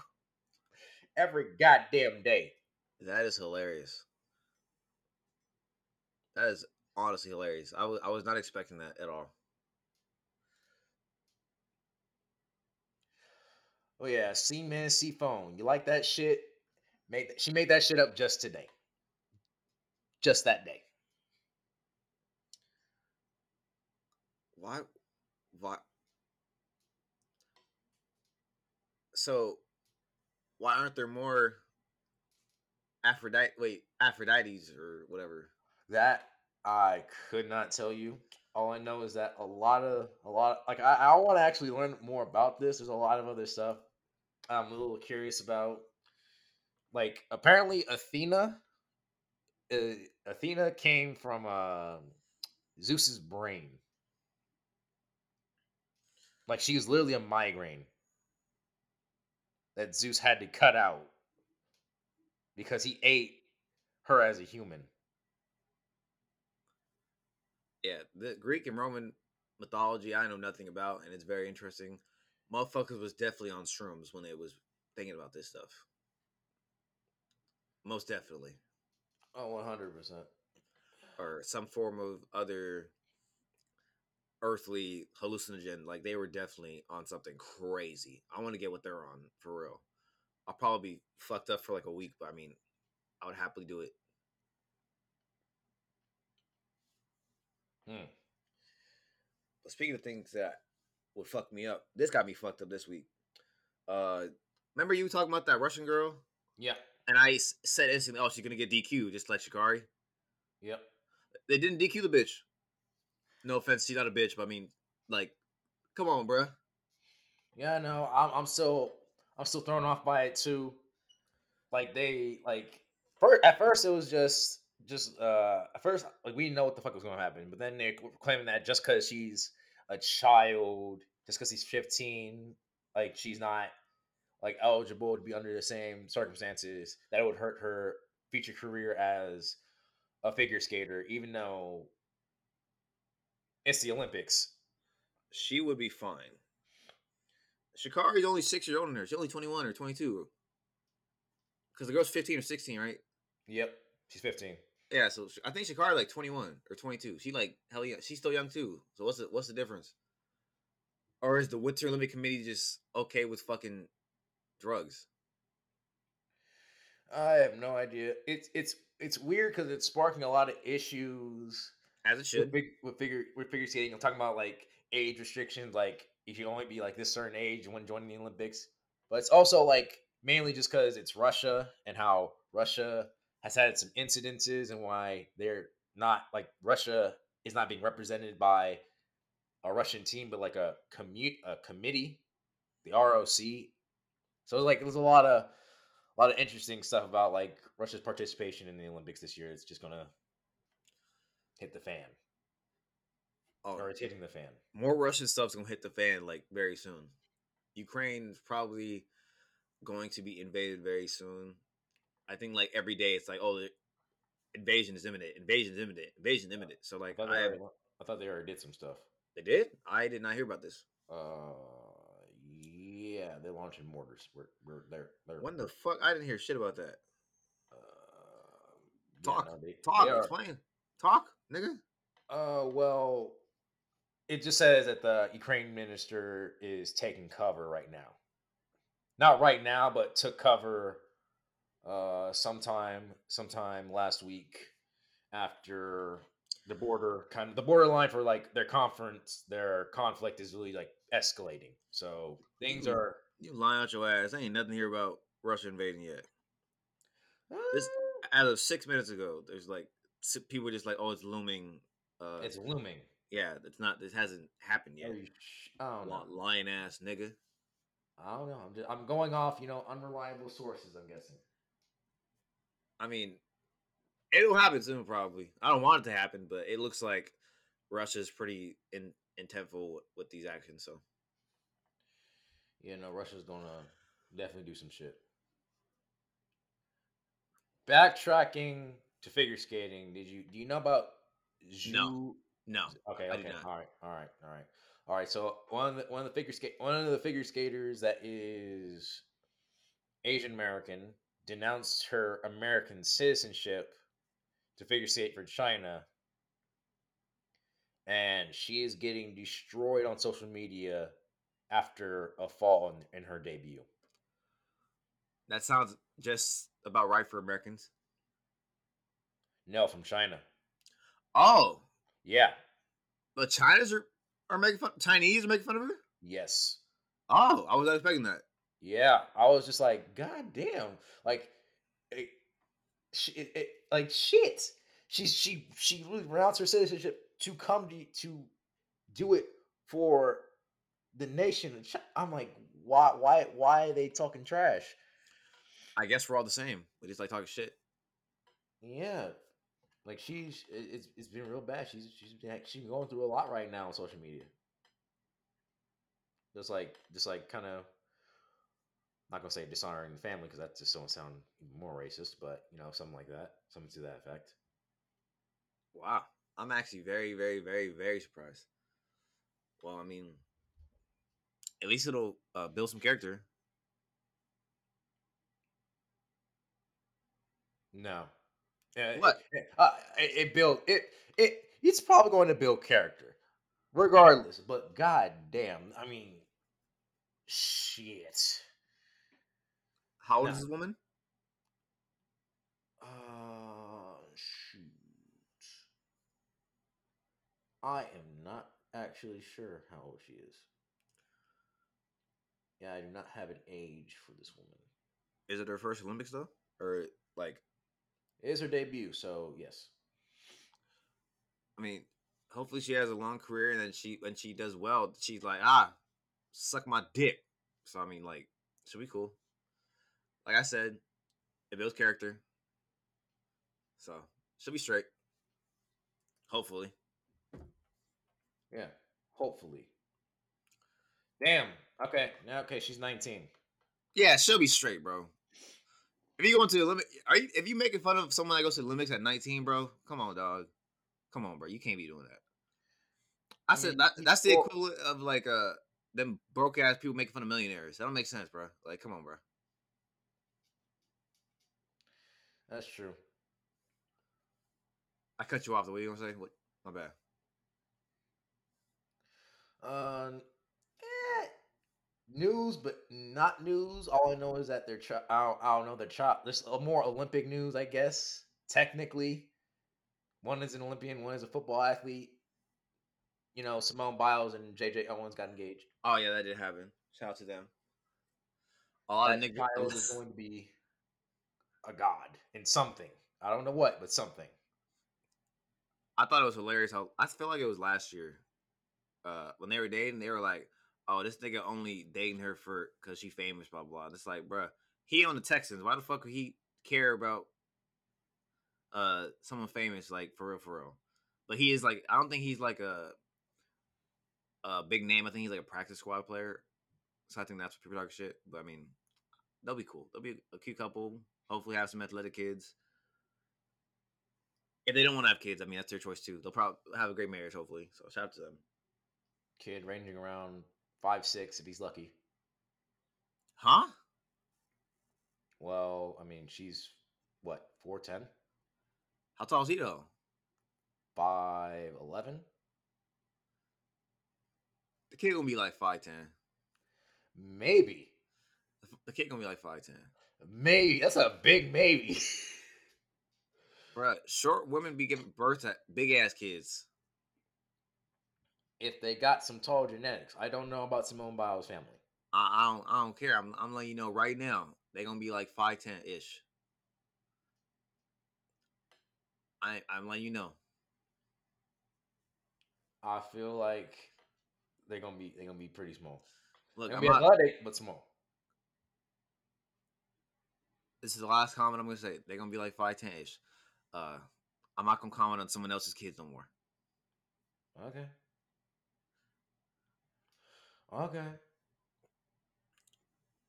Every goddamn day. That is hilarious. That is honestly hilarious. I was I was not expecting that at all. Oh yeah, seaman, sea phone. You like that shit? Made she made that shit up just today. Just that day. Why? Why? So, why aren't there more Aphrodite? Wait, Aphrodites or whatever. That I could not tell you. All I know is that a lot of a lot like I, I want to actually learn more about this. There's a lot of other stuff I'm a little curious about. Like apparently Athena, uh, Athena came from uh, Zeus's brain. Like she was literally a migraine that Zeus had to cut out because he ate her as a human. Yeah, the Greek and Roman mythology I know nothing about, and it's very interesting. Motherfuckers was definitely on shrooms when they was thinking about this stuff. Most definitely. Oh, 100%. Or some form of other earthly hallucinogen. Like they were definitely on something crazy. I want to get what they're on for real. I'll probably be fucked up for like a week, but I mean, I would happily do it. Hmm. But speaking of things that would fuck me up, this got me fucked up this week. Uh, remember you talking about that Russian girl? Yeah. And I said instantly, "Oh, she's gonna get DQ, just like Sha'Carri." Yep. They didn't DQ the bitch. No offense, she's not a bitch, but I mean, like, come on, bruh. Yeah, no, I'm I'm still I'm still thrown off by it too. Like they like first at first it was just just uh at first like we didn't know what the fuck was gonna happen, but then they're claiming that just because she's a child, just because she's 15, like she's not like eligible to be under the same circumstances, that it would hurt her future career as a figure skater, even though it's the Olympics. She would be fine. Sha'Carri's only six years older than her. She's only 21 or 22. Because the girl's 15 or 16, right? Yep, she's 15. Yeah, so I think Sha'Carri like 21 or 22. She like hell yeah, she's still young too. So what's the what's the difference? Or is the Winter Olympic Committee just okay with fucking drugs? I have no idea. It's it's it's weird because it's sparking a lot of issues As it with, should. big, with figure with figure skating. I'm talking about like age restrictions, like you should only be like this certain age when joining the Olympics. But it's also like mainly just because it's Russia and how Russia has had some incidences and why they're not like Russia is not being represented by a Russian team, but like a commute a committee, the ROC. So like there's a lot of a lot of interesting stuff about like Russia's participation in the Olympics this year. It's just gonna hit the fan, Oh, or it's hitting the fan. more Russian stuff's gonna hit the fan like very soon. Ukraine's probably going to be invaded very soon. I think like every day it's like, oh, the invasion is imminent, invasion is imminent, invasion is imminent. So I like, thought, I already, I thought they already did some stuff. they did. I did not hear about this. Uh, yeah, they're launching mortars. We're, we're they're they're When the fuck? I didn't hear shit about that. uh, yeah, Talk, no, they- talk, they are- explain, talk, nigga. Uh, well, it just says that the Ukraine minister is taking cover right now. Not right now, but took cover uh sometime sometime last week after the border kind of the borderline for like their conference their conflict is really like escalating. So things are You lying out your ass. I ain't nothing here about Russia invading yet. This- uh, As of six minutes ago, there's like s- people were just like, oh, it's looming. Uh, it's looming. yeah, it's not. This hasn't happened yet. Are you sh- I don't know. Li- Lying ass nigga. I don't know. I'm just, I'm going off, you know, unreliable sources. I'm guessing. I mean, it'll happen soon, probably. I don't want it to happen, but it looks like Russia's pretty in, intentful with, with these actions. So Yeah, no, Russia's gonna definitely do some shit. Backtracking to figure skating, did you do you know about Zhu? No. no, Okay, I did okay, not. all right, all right, all right, all right. So one of the one of the figure skate one of the figure skaters that is Asian American denounced her American citizenship to figure skate for China, and she is getting destroyed on social media after a fall in, in her debut. that sounds just about right for Americans? No, from China. Oh, Yeah. but China's are, are making fun. Chinese are making fun of her. Yes. Oh, I was not expecting that. Yeah. I was just like, God damn. Like, eh, it, she, it, it, like shit. She's she she really renounced her citizenship to come to to do it for the nation. I'm like, why why why are they talking trash? I guess we're all the same. We just like talking shit. Yeah. Like she's it- it's it's been real bad. She's she's been she's going through a lot right now on social media. Just like just like kind of not gonna say dishonoring the family because that just don't sound even more racist, but you know something like that, something to that effect. Wow, I'm actually very, very, very, very surprised. Well, I mean, at least it'll uh, build some character. No. Yeah, it- What? It, uh, it, it build it it it's probably going to build character, regardless. But god damn, I mean, shit. How old No. is this woman? Uh, shoot. I am not actually sure how old she is. Yeah, I do not have an age for this woman. Is it her first Olympics though, or like? Is her debut, so yes. I mean, hopefully she has a long career, and then she when she does well, she's like, ah, suck my dick. So I mean, like, should be cool. Like I said, it builds character. So she'll be straight. Hopefully. Yeah, hopefully. Damn. Okay. Now, okay, she's 19. Yeah, she'll be straight, bro. If you go into the limit, are you? If you making fun of someone that goes to the Olympics at 19, bro, come on, dog. Come on, bro. You can't be doing that. I, I said mean, that, that's the equivalent of like uh them broke ass people making fun of millionaires. That don't make sense, bro. Like, come on, bro. That's true. I cut you off. The way you gonna say? What? My bad. Eh, news, but not news. All I know is that they're. Cho- I, don't, I don't know. They're chop. There's a more Olympic news, I guess. Technically, one is an Olympian, one is a football athlete. You know, Simone Biles and JJ Owens got engaged. Oh yeah, that did happen. Shout out to them. A lot that of niggas. is going to be a god in something. I don't know what, but something. I thought it was hilarious how I feel like it was last year. Uh, when they were dating, they were like, "Oh, this nigga only dating her for because she famous." Blah blah. It's like, bruh, he on the Texans. Why the fuck would he care about uh someone famous like for real for real? But he is like, I don't think he's like a a big name. I think he's like a practice squad player. So I think that's what people talk shit. But I mean, they'll be cool. They'll be a cute couple. Hopefully, have some athletic kids. If they don't want to have kids, I mean that's their choice too. They'll probably have a great marriage, hopefully. So shout out to them. Kid ranging around five six if he's lucky. Huh? Well, I mean, she's what four ten, How tall is he though? five eleven, The kid gonna be like five ten. maybe. The kid gonna be like five ten. Maybe that's a big maybe. Bruh, short women be giving birth to big ass kids. If they got some tall genetics, I don't know about Simone Biles' family. I, I don't I don't care. I'm I'm letting you know right now. They're gonna be like five ten ish. I I'm letting you know. I feel like they're gonna be they're gonna be pretty small. Look, I'm be not, athletic but small. this is the last comment I'm gonna say. They're gonna be like five ten ish. Uh, I'm not gonna comment on someone else's kids no more. Okay. Okay.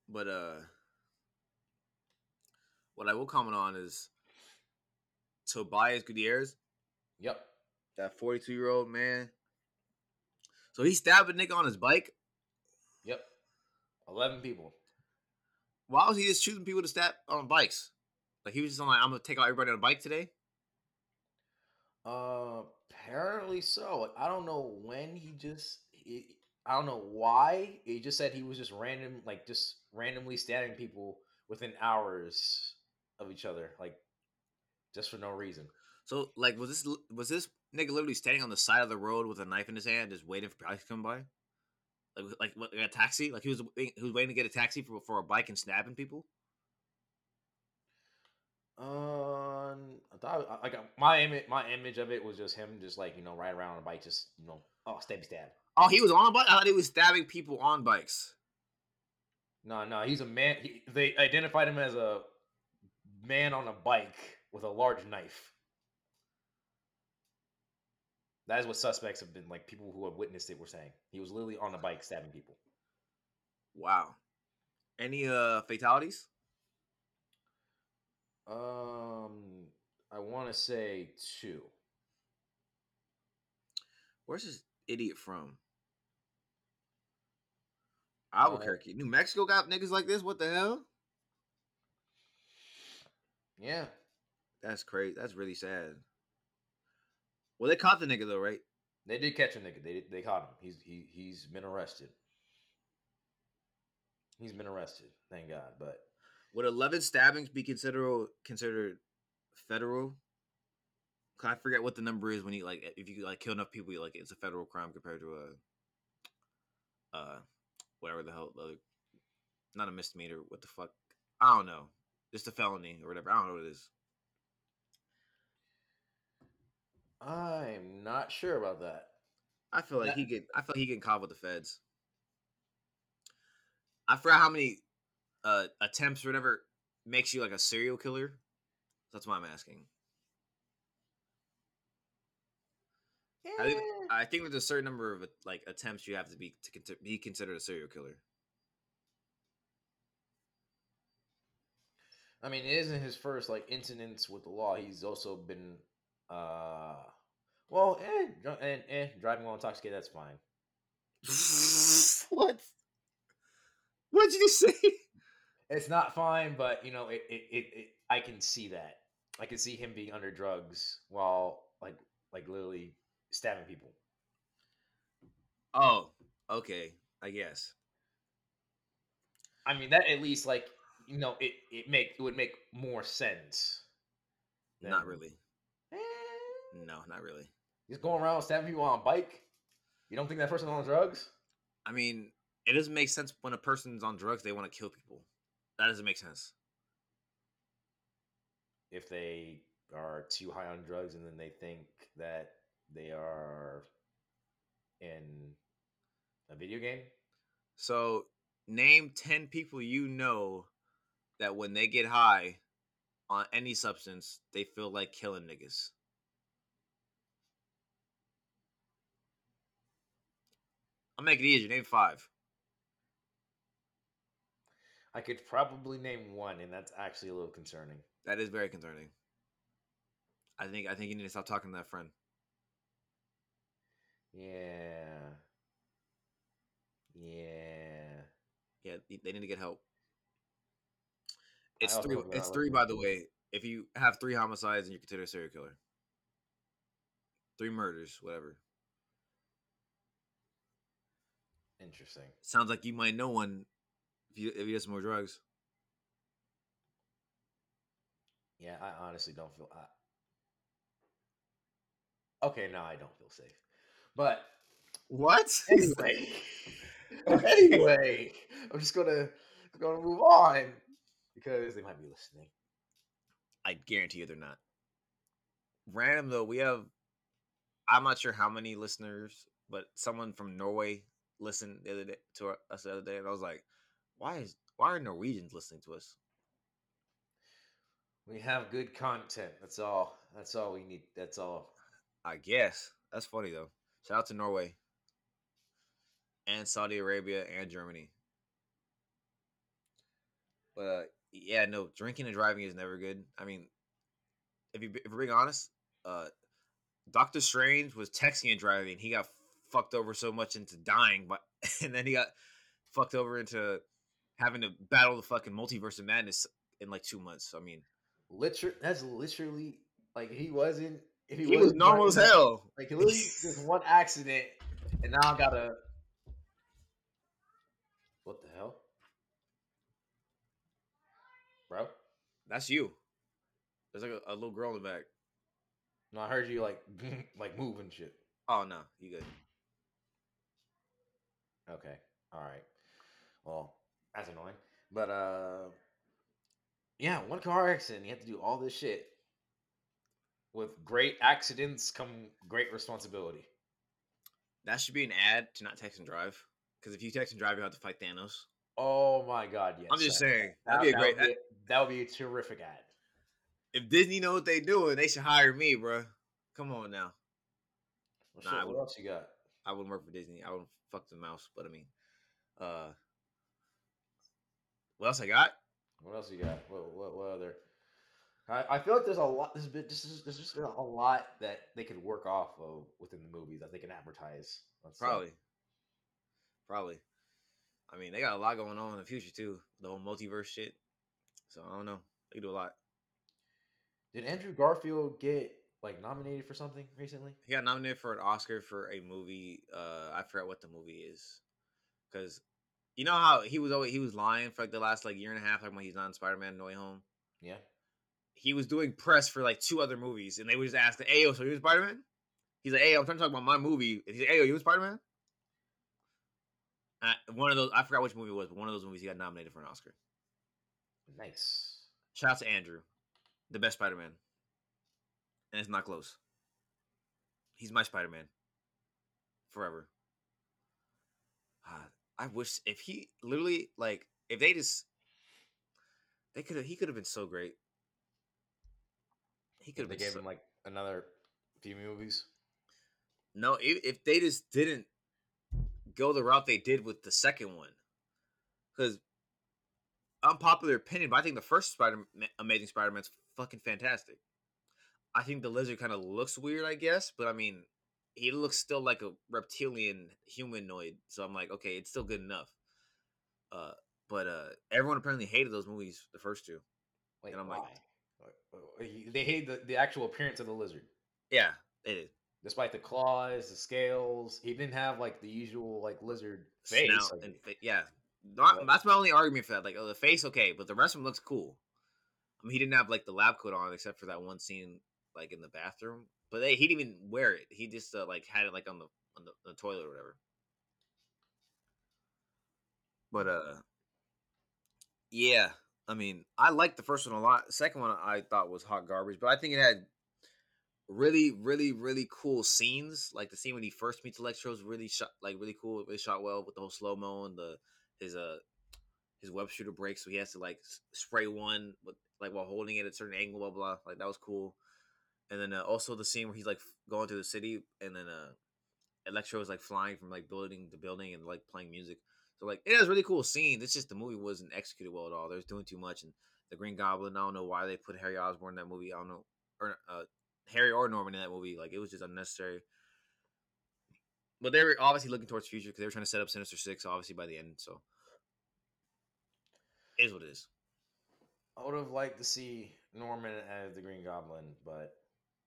But uh, what I will comment on is Tobias Gutierrez, Yep. that 42 year old man. So he stabbed a nigga on his bike. Yep. Eleven people. Why was he just choosing people to stab on bikes? Like he was just on like, I'm gonna take out everybody on a bike today. Uh, apparently so. Like, I don't know when he just. He, I don't know why. He just said he was just random, like just randomly stabbing people within hours of each other, like just for no reason. So, like, was this was this nigga literally standing on the side of the road with a knife in his hand, just waiting for bikes to come by? Like, like, what, like a taxi? Like he was he was waiting to get a taxi for for a bike and snapping people. Um, I thought like my image, my image of it was just him, just like you know, riding around on a bike, just you know, oh, stab, stab. Oh, he was on a bike. I thought he was stabbing people on bikes. No, no, he's a man. He, they identified him as a man on a bike with a large knife. That is what suspects have been like. People who have witnessed it were saying he was literally on a bike stabbing people. Wow. Any uh fatalities? Um, I want to say two. Where's this idiot from? Albuquerque, uh, New Mexico got niggas like this. What the hell? Yeah, that's crazy. That's really sad. Well, they caught the nigga though, right? They did catch a nigga. They they caught him. He's he he's been arrested. He's been arrested. Thank God. But would eleven stabbings be considered considered federal? I forget what the number is when you like if you like kill enough people, you like it's a federal crime compared to a uh whatever the hell the not a misdemeanor. What the fuck? I don't know. Just a felony or whatever. I don't know what it is. I'm not sure about that. I feel like that, he get. I feel like he getting caught with the feds. I forgot how many uh, attempts or whatever makes you like a serial killer. That's why I'm asking. I think, I think there's a certain number of like attempts you have to be to be considered a serial killer. I mean, it isn't his first like incidents with the law. He's also been, uh, well, eh, and eh, driving while intoxicated. That's fine. what? What did you say? It's not fine, but you know, it, it, it, it, I can see that. I can see him being under drugs while like like literally stabbing people. Oh, okay. I guess. I mean that at least like you know it it make it would make more sense. Than, not really. Eh, no, not really. He's going around stabbing people on a bike. You don't think that person's on drugs? I mean, it doesn't make sense when a person's on drugs they want to kill people. That doesn't make sense. If they are too high on drugs and then they think that they are in a video game. So, name 10 people you know that when they get high on any substance, they feel like killing niggas. I'll make it easier. Name five. I could probably name one, and that's actually a little concerning. That is very concerning. I think I think you need to stop talking to that friend. Yeah. Yeah. Yeah, they need to get help. It's three. It's three, by the way. If you have three homicides and you're considered a serial killer, three murders, whatever. Interesting. Sounds like you might know one if you if he does more drugs. Yeah, I honestly don't feel. I... Okay, now I don't feel safe. But what? Anyway, anyway, I'm just gonna gonna move on because they might be listening. I guarantee you they're not. Random though, we have. I'm not sure how many listeners, but someone from Norway listened the other day to us the other day, and I was like, "Why is why are Norwegians listening to us?" We have good content. That's all. That's all we need. That's all. I guess that's funny though. Shout out to Norway and Saudi Arabia and Germany. But uh, yeah, no, drinking and driving is never good. I mean, if you if we're being honest, uh, Doctor Strange was texting and driving. He got fucked over so much into dying, but and then he got fucked over into having to battle the fucking multiverse of madness in like two months. I mean, literally, that's literally like he wasn't if he, he was normal as hell. Like literally just one accident, and now I gotta. What the hell, bro? That's you. There's like a, a little girl in the back. No, I heard you like like moving shit. Oh no, you good? Okay. All right. Well, that's annoying. But uh yeah, one car accident, you have to do all this shit. With great accidents come great responsibility. That should be an ad to not text and drive. Because if you text and drive, you have to fight Thanos. Oh my god, yes. I'm just that- saying That, that'd be a that great. would be, that would be a terrific ad. if Disney know what they're doing, they should hire me, bro. Come on now. Well, Nah, shit, what else you got? I wouldn't work for Disney. I wouldn't fuck the mouse. But I mean, uh, what else I got? What else you got? What what, what other? I, I feel like there's a lot. This bit. This is there's just been a lot that they could work off of within the movies that they can advertise. Probably. Probably. I mean, they got a lot going on in the future too. The whole multiverse shit. So I don't know. They can do a lot. Did Andrew Garfield get like nominated for something recently? He got nominated for an Oscar for a movie. Uh, I forgot what the movie is, because you know how he was always he was lying for like the last like year and a half, like when he's not in Spider Man No Way Home. Yeah. He was doing press for like two other movies, and they would just ask, "Hey, yo, so you Spider Man?" He's like, "Hey, I'm trying to talk about my movie." And he's like, "Hey, yo, you Spider Man?" Uh, one of those, I forgot which movie it was, but one of those movies he got nominated for an Oscar. Nice. Shout out to Andrew, the best Spider Man, and it's not close. He's my Spider Man, forever. Ah, I wish if he literally like if they just they could have he could have been so great. He could have they gave so, him like another few movies. no if, if they just didn't go the route they did with the second one because unpopular opinion but i think the first spider amazing spider-man's fucking fantastic i think the lizard kind of looks weird i guess but i mean he looks still like a reptilian humanoid so i'm like okay it's still good enough uh but uh everyone apparently hated those movies the first two Wait, And I'm why? like- Why- he- they hate the, the actual appearance of the lizard, yeah they did despite the claws, the scales. He didn't have like the usual like lizard face. Like- and yeah. Not- that's my only argument for that like oh the face okay but the rest of him looks cool. I mean he didn't have like the lab coat on except for that one scene like in the bathroom but they, he didn't even wear it. He just uh, like had it like on the on the, the toilet or whatever. But uh yeah i mean i liked the first one a lot. Second one i thought was hot garbage but i think it had really really really cool scenes. Like the scene when he first meets electro is really shot like really cool. It really shot well with the whole slow mo and the his uh his web shooter breaks so he has to like spray one with like while holding it at a certain angle blah blah like that was cool. And then uh, also the scene where he's like going through the city and then uh electro is like flying from like building to building and like playing music so like it was a really cool scene. It's just the movie wasn't executed well at all. They was doing too much and the green goblin i don't know why they put harry osborn in that movie. I don't know or uh harry or norman in that movie. Like it was just unnecessary. But they were obviously looking towards the future because they were trying to set up sinister six obviously by the end so. It is what it is. I would have liked to see Norman as the Green Goblin, but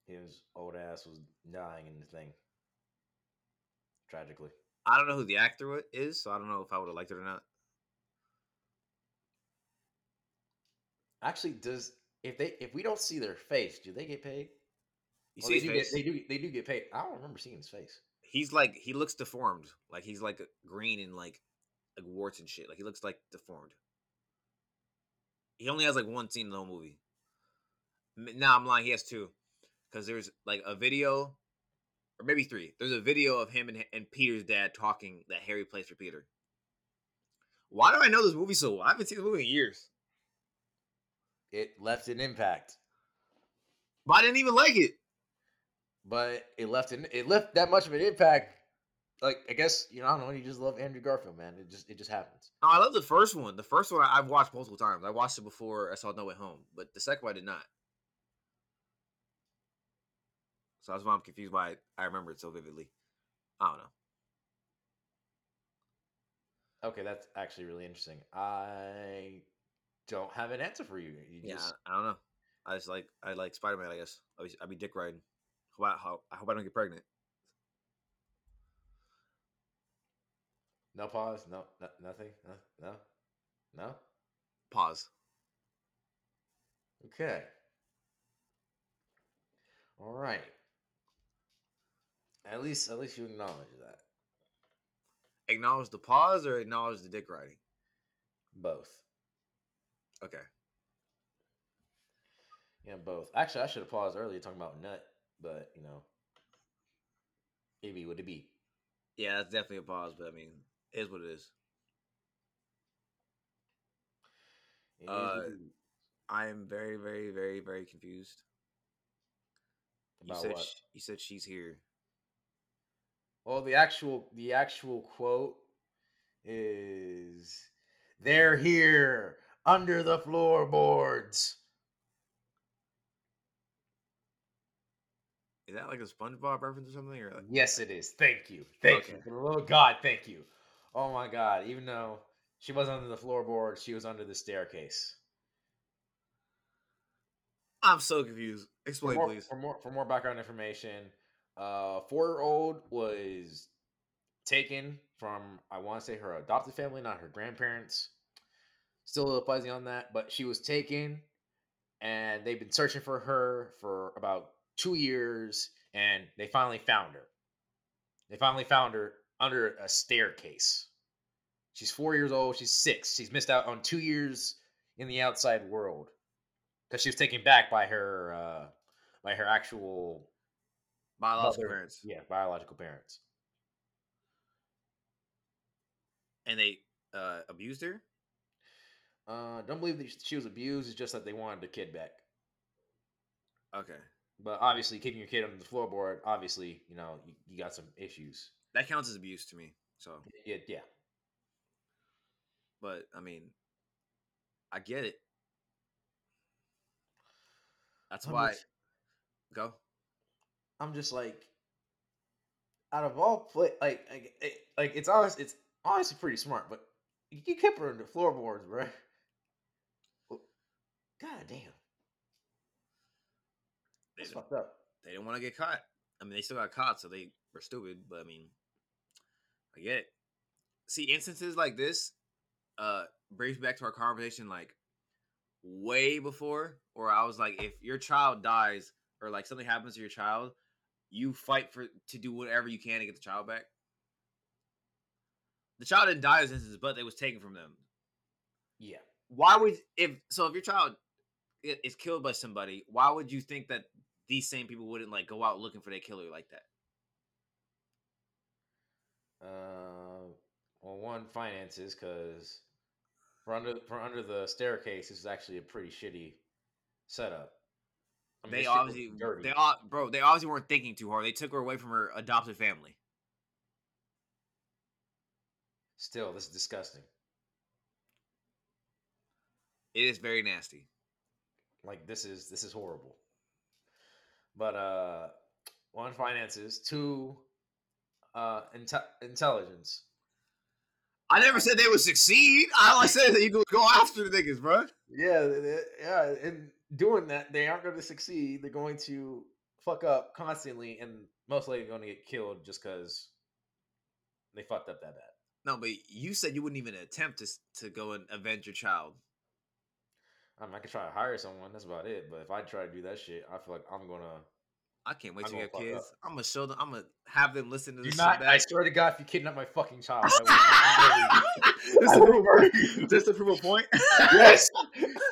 his old ass was dying in the thing. Tragically. I don't know who the actor is, so I don't know if I would have liked it or not. Actually, does if they if we don't see their face, do they get paid? You Well, see they, do get, they do they do get paid. I don't remember seeing his face. he's like he looks deformed. Like he's like green and like like warts and shit. Like he looks like deformed. He only has like one scene in the whole movie. M- Nah, I'm lying. He has two, because there's like a video, or maybe three. There's a video of him and, and Peter's dad talking that Harry plays for Peter. Why do I know this movie so well? I haven't seen the movie in years, It left an impact, but I didn't even like it. but it left an it left that much of an impact. Like I guess you know I don't know. You just love Andrew Garfield, man. It just it just happens. No, I love the first one. The first one I- I've watched multiple times. I watched it before I saw No Way Home, but the second one I did not. So that's why I'm confused why I remember it so vividly. I don't know. Okay, that's actually really interesting. I don't have an answer for you. You Yeah, just I don't know. I just like I like Spider Man. I guess I be, I be dick riding. How, about- how I hope I don't get pregnant. no pause, no, no nothing, no, no, no. Pause. Okay. All right. At least, at least you acknowledge that. Acknowledge the pause or acknowledge the dick riding. Both. Okay. Yeah, both. Actually, I should have paused earlier talking about nut, but you know, it be what it be. Yeah, that's definitely a pause, but I mean, it is what it is. It Uh. I am very, very, very, very confused. You said what? sh- you said she's here. Well, the actual the actual quote is they're here under the floorboards. Is that like a SpongeBob reference or something? Or like, Yes, it is. Thank you. Thank you. Okay. For the love of God, thank you. Oh my God. Even though she was under the floorboard, she was under the staircase. I'm so confused. For Explain, more, please. for more for more background information, uh, four year old was taken from I want to say her adopted family, not her grandparents. Still a little fuzzy on that, but she was taken, and they've been searching for her for about two years, and they finally found her. They finally found her under a staircase. She's four years old. She's six. She's missed out on two years in the outside world because she was taken back by her uh, by her actual Biological mother- parents. yeah biological parents. And they uh, abused her? Uh, don't believe that she was abused. It's just that they wanted the kid back. Okay. But obviously, keeping your kid under the floorboard, obviously, you know, you, you got some issues. That counts as abuse to me. So, Yeah, yeah. but I mean, I get it. That's I'm why. just- Go. I'm just like, out of all play, like, like, like it's honest, it's honestly pretty smart, but you kept her under the floorboards, bro. God damn, They, that's didn't- fucked up. they didn't want to get caught. I mean, they still got caught, so they were stupid. But I mean, I get it. See, instances like this uh brings back to our conversation like way before, where I was like, if your child dies or like something happens to your child, you fight for to do whatever you can to get the child back. The child didn't die in this instance, but it was taken from them. Yeah, Why would if so? If your child is killed by somebody, why would you think that these same people wouldn't like go out looking for their killer like that? Uh, well, one finances because for under for under the staircase, this is actually a pretty shitty setup. I mean, they this shit was obviously, dirty. they all, bro, they obviously weren't thinking too hard. They took her away from her adopted family. Still, this is disgusting. It is very nasty. Like this is this is horrible. But uh, one finances, two uh, inte- intelligence. I never said they would succeed. All I said that you could go after the niggas, bro. Yeah, th- th- yeah. In doing that, they aren't going to succeed. They're going to fuck up constantly, and most likely going to get killed just because they fucked up that bad. No, but you said you wouldn't even attempt to to go and avenge your child. I mean, I could try to hire someone. That's about it. But if I try to do that shit, I feel like I'm gonna. I can't wait I'm to gonna get fuck up. kids. I'm gonna show them. I'm gonna have them listen to this. not. I swear to God, if you kidnap my fucking child, I will murder. This I to will prove- murder you. Just to prove a point. yes,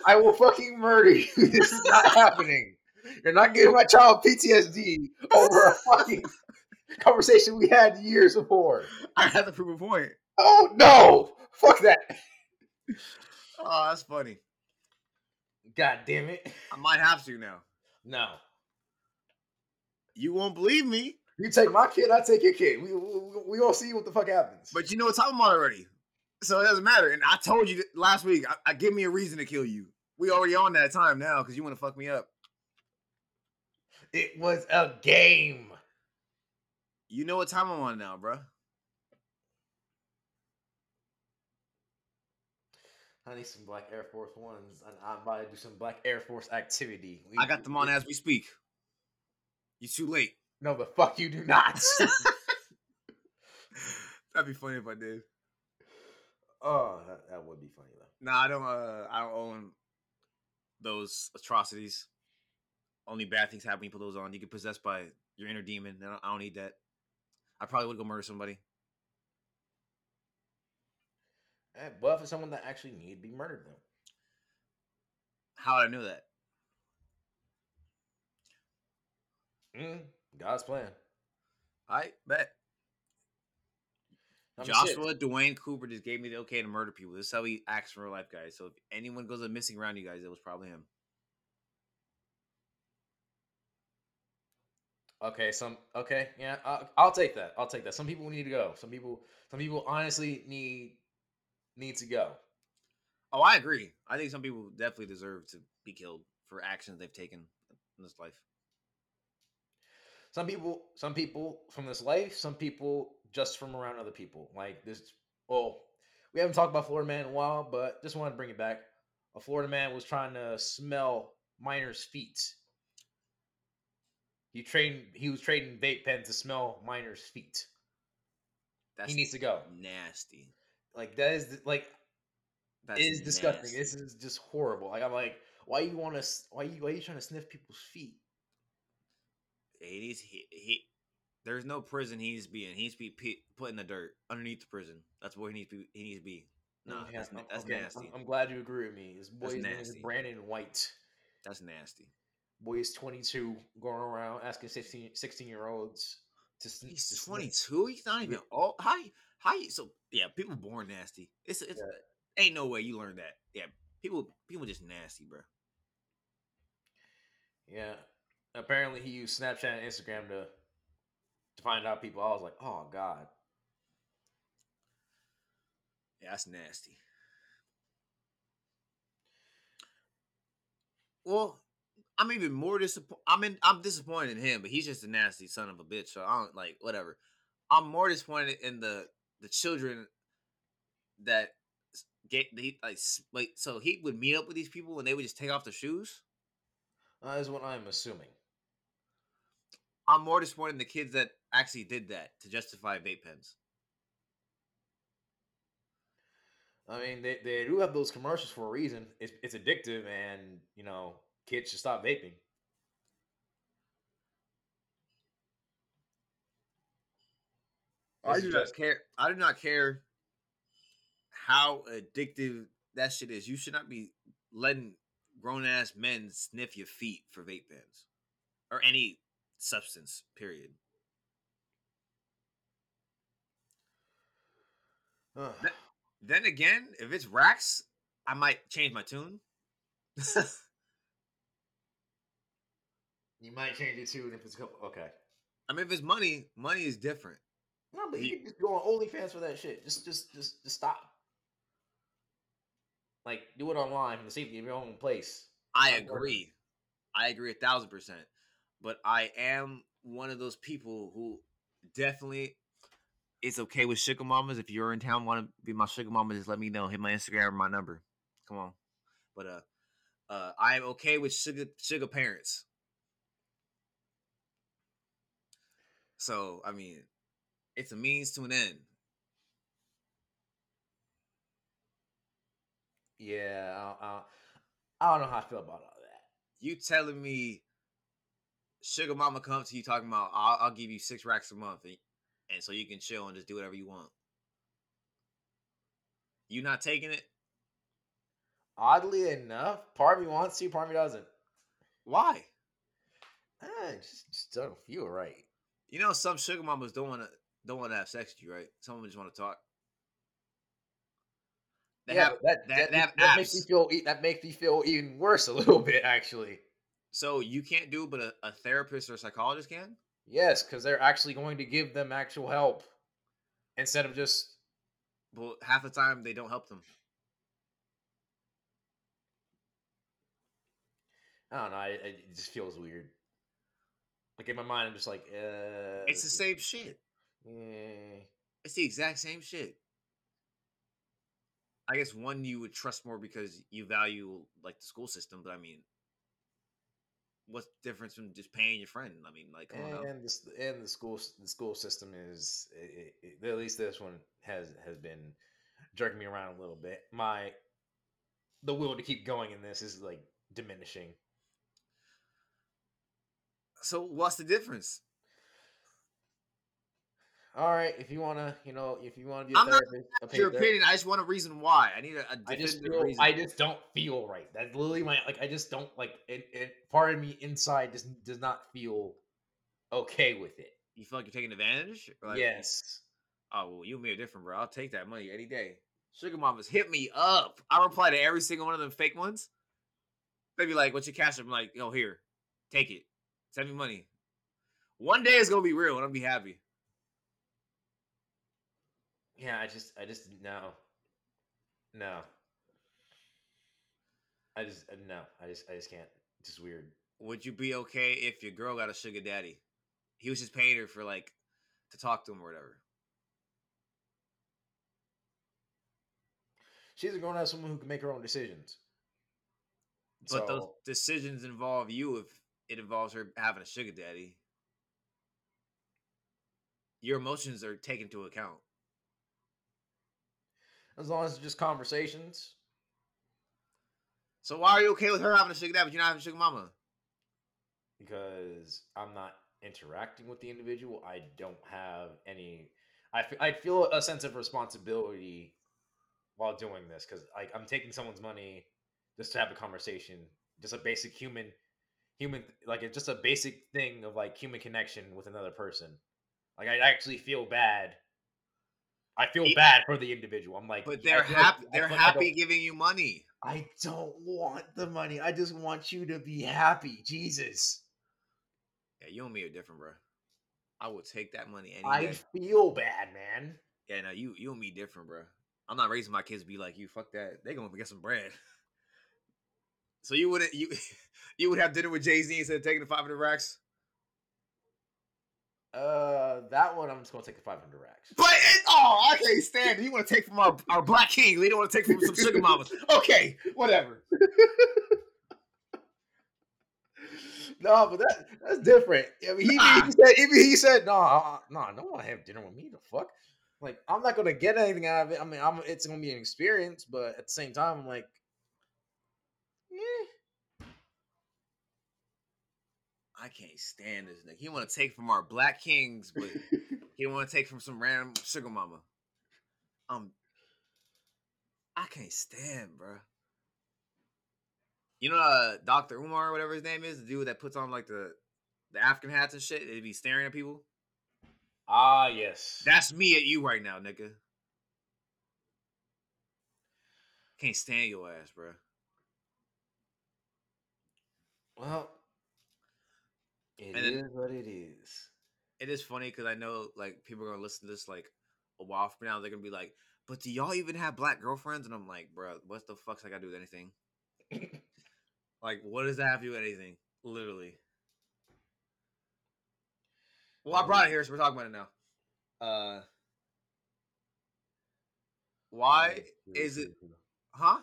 I will fucking murder you. This is not happening. You're not giving my child PTSD over a fucking conversation we had years before. I have to prove a point. Oh no! Fuck that. Oh, that's funny. God damn it. I might have to now. No. You won't believe me, You take my kid, I take your kid. We we, we gonna see what the fuck happens. but you know what time I'm on already, so it doesn't matter. And I told you last week. I, I give me a reason to kill you. We already on that time now because you want to fuck me up. it was a game. You know what time I'm on now, bro. I need some black Air Force Ones, and I'm about to do some black Air Force activity. We- I got them on as we speak. You too late. No, the fuck you do not. That'd be funny if I did. oh, that, that would be funny though. Nah, I don't. Uh, I don't own those atrocities only bad things happen when you put those on. You get possessed by your inner demon. I don't, I don't need that. I probably would go murder somebody. Eh, But for someone that actually need to be murdered, though. How would I know that? Mm, God's plan. I bet. I mean, shit. Joshua Dwayne Cooper just gave me the okay to murder people. This is how he acts in real life, guys. So if anyone goes missing around you guys, it was probably him. Okay, some okay, yeah, I'll, I'll take that. I'll take that. Some people need to go. Some people, some people honestly need need to go. Oh, I agree. I think some people definitely deserve to be killed for actions they've taken in this life. Some people, some people from this life. Some people just from around other people. Like this. Well, we haven't talked about Florida Man in a while, but just want to bring it back. A Florida man was trying to smell minors' feet. He trained. He was trading vape pen to smell minors' feet. That's he needs to go. nasty. Like that is like That's it is disgusting. This is just horrible. Like I'm like, why you want to? Why you? Why you trying to sniff people's feet? He needs he, he there's no prison he needs to be in. He needs to be put in the dirt underneath the prison. That's where he needs to be. He needs to be. Nah, Yeah, that's, that's okay, nasty. I'm, glad you agree with me. This boy's name is. Brandon White. That's nasty. Boy is 22, going around asking 16, 16 year olds to. He's 22. He's not even. Oh, how? How? So yeah, people born nasty. It's it's ain't no way you learn that. Yeah, people people just nasty, bro. Yeah. Apparently, he used Snapchat and Instagram to to find out people. I was like, oh god. Yeah, that's nasty. Well, I'm even more disappointed. I'm in. I'm disappointed in him, but he's just a nasty son of a bitch. So I don't like whatever. I'm more disappointed in the the children that get they like like so he would meet up with these people and they would just take off their shoes. That is what I'm assuming. I'm more disappointed in the kids that actually did that to justify vape pens. I mean, they, they do have those commercials for a reason. It's, it's addictive, and you know, kids should stop vaping. I This do is not care. I do not care how addictive that shit is. You should not be letting grown ass men sniff your feet for vape pens or any substance. Period. Then again, if it's racks, I might change my tune. you might change it too if it's a couple. Okay. I mean, if it's money, money is different. No, but you can just go on OnlyFans for that shit. Just, just, just, just stop. Like, do it online from the safety of your own place. I agree. I agree a thousand percent. But I am one of those people who definitely is okay with sugar mamas. If you're in town, want to be my sugar mama, just let me know. Hit my Instagram or my number. Come on. But uh, uh, I am okay with sugar sugar parents. So I mean, it's a means to an end. Yeah, I, I, I don't know how I feel about all that. You telling me sugar mama comes to you talking about I'll, I'll give you six racks a month and, and so you can chill and just do whatever you want. You not taking it? Oddly enough, part of me wants to, part of me doesn't. Why? Eh, just, just don't feel right. You know some sugar mamas don't want to don't want to have sex with you, right? Some of them just want to talk. They yeah, have that, they- that, that makes me feel that makes me feel even worse a little bit actually. So you can't do it, but a, a therapist or a psychologist can. Yes, because they're actually going to give them actual help instead of just Well, half the time they don't help them. I don't know. I, I- it just feels weird. Like in my mind, I'm just like, uh, It's the same shit. Yeah. It's the exact same shit. I guess one you would trust more because you value like the school system, but I mean, what's the difference from just paying your friend? I mean, like, come on now. and this and the school the school system is it, it, at least this one has has been jerking me around a little bit. My the will to keep going in this is like diminishing. So what's the difference? All right, if you wanna, you know, if you wanna be a I'm therapist, a paid Your therapist, opinion. I just want a reason why. I need a, a I just feel, reason. I just don't feel right. That's literally my like. I just don't like it. it part of me inside just does not feel okay with it. you feel like you're taking advantage? Like, yes. Oh well, you and me are different, bro. I'll take that money any day. Sugar mamas hit me up. I reply to every single one of them fake ones. They be like, "What's your cash?" I'm like, "Yo, here, take it. Send me money." One day it's gonna be real, and I'll be happy. Yeah, I just, I just no, no. I just uh, no. I just, I just can't. It's just weird. Would you be okay if your girl got a sugar daddy? He was just paying her for like to talk to him or whatever. She's a grown ass woman who can make her own decisions. But those decisions involve you if it involves her having a sugar daddy. Your emotions are taken into account. As long as it's just conversations, So why are you okay with her having a sugar daddy, but you're not having a sugar mama? because I'm not interacting with the individual, I don't have any. I I feel a sense of responsibility while doing this because like I'm taking someone's money just to have a conversation, just a basic human, human like it's just a basic thing of like human connection with another person. Like I actually feel bad. I feel bad for the individual. I'm like, But they're feel like- happy. They're like happy giving you money. I don't want the money. I just want you to be happy. Jesus. Yeah, you and me are different, bro. I will take that money any I feel bad, man. Yeah, no, you you and me different, bro. I'm not raising my kids to be like you. Fuck that. They gonna get some bread. So you wouldn't you you would have dinner with Jay Z instead of taking the 500 racks. Uh, that one I'm just gonna take the 500 racks. But it, oh, I can't stand it. You want to take from our, our black king. They don't want to take from some sugar mamas. Okay, whatever. no, but that that's different. I mean, he, Nah. he said even he said no, uh, no, I don't want to have dinner with me. The fuck, like I'm not gonna get anything out of it. I mean, I'm it's gonna be an experience, but at the same time, I'm like, eh. I can't stand this nigga. He want to take from our black kings, but he want to take from some random sugar mama. Um, I can't stand, bro. You know, uh, Doctor Umar, or whatever his name is, the dude that puts on like the the African hats and shit. They be staring at people. ah, yes. That's me at you right now, nigga. Can't stand your ass, bro. well, it And is what it is. It is funny because I know like people are gonna listen to this like a while from now. They're gonna be like, "But do y'all even have black girlfriends?" And I'm like, "Bro, what the fuck's I got to do with anything? like, what does that have to do with anything? Literally." Well, I brought it here, so we're talking about it now. Uh, why is it? Huh?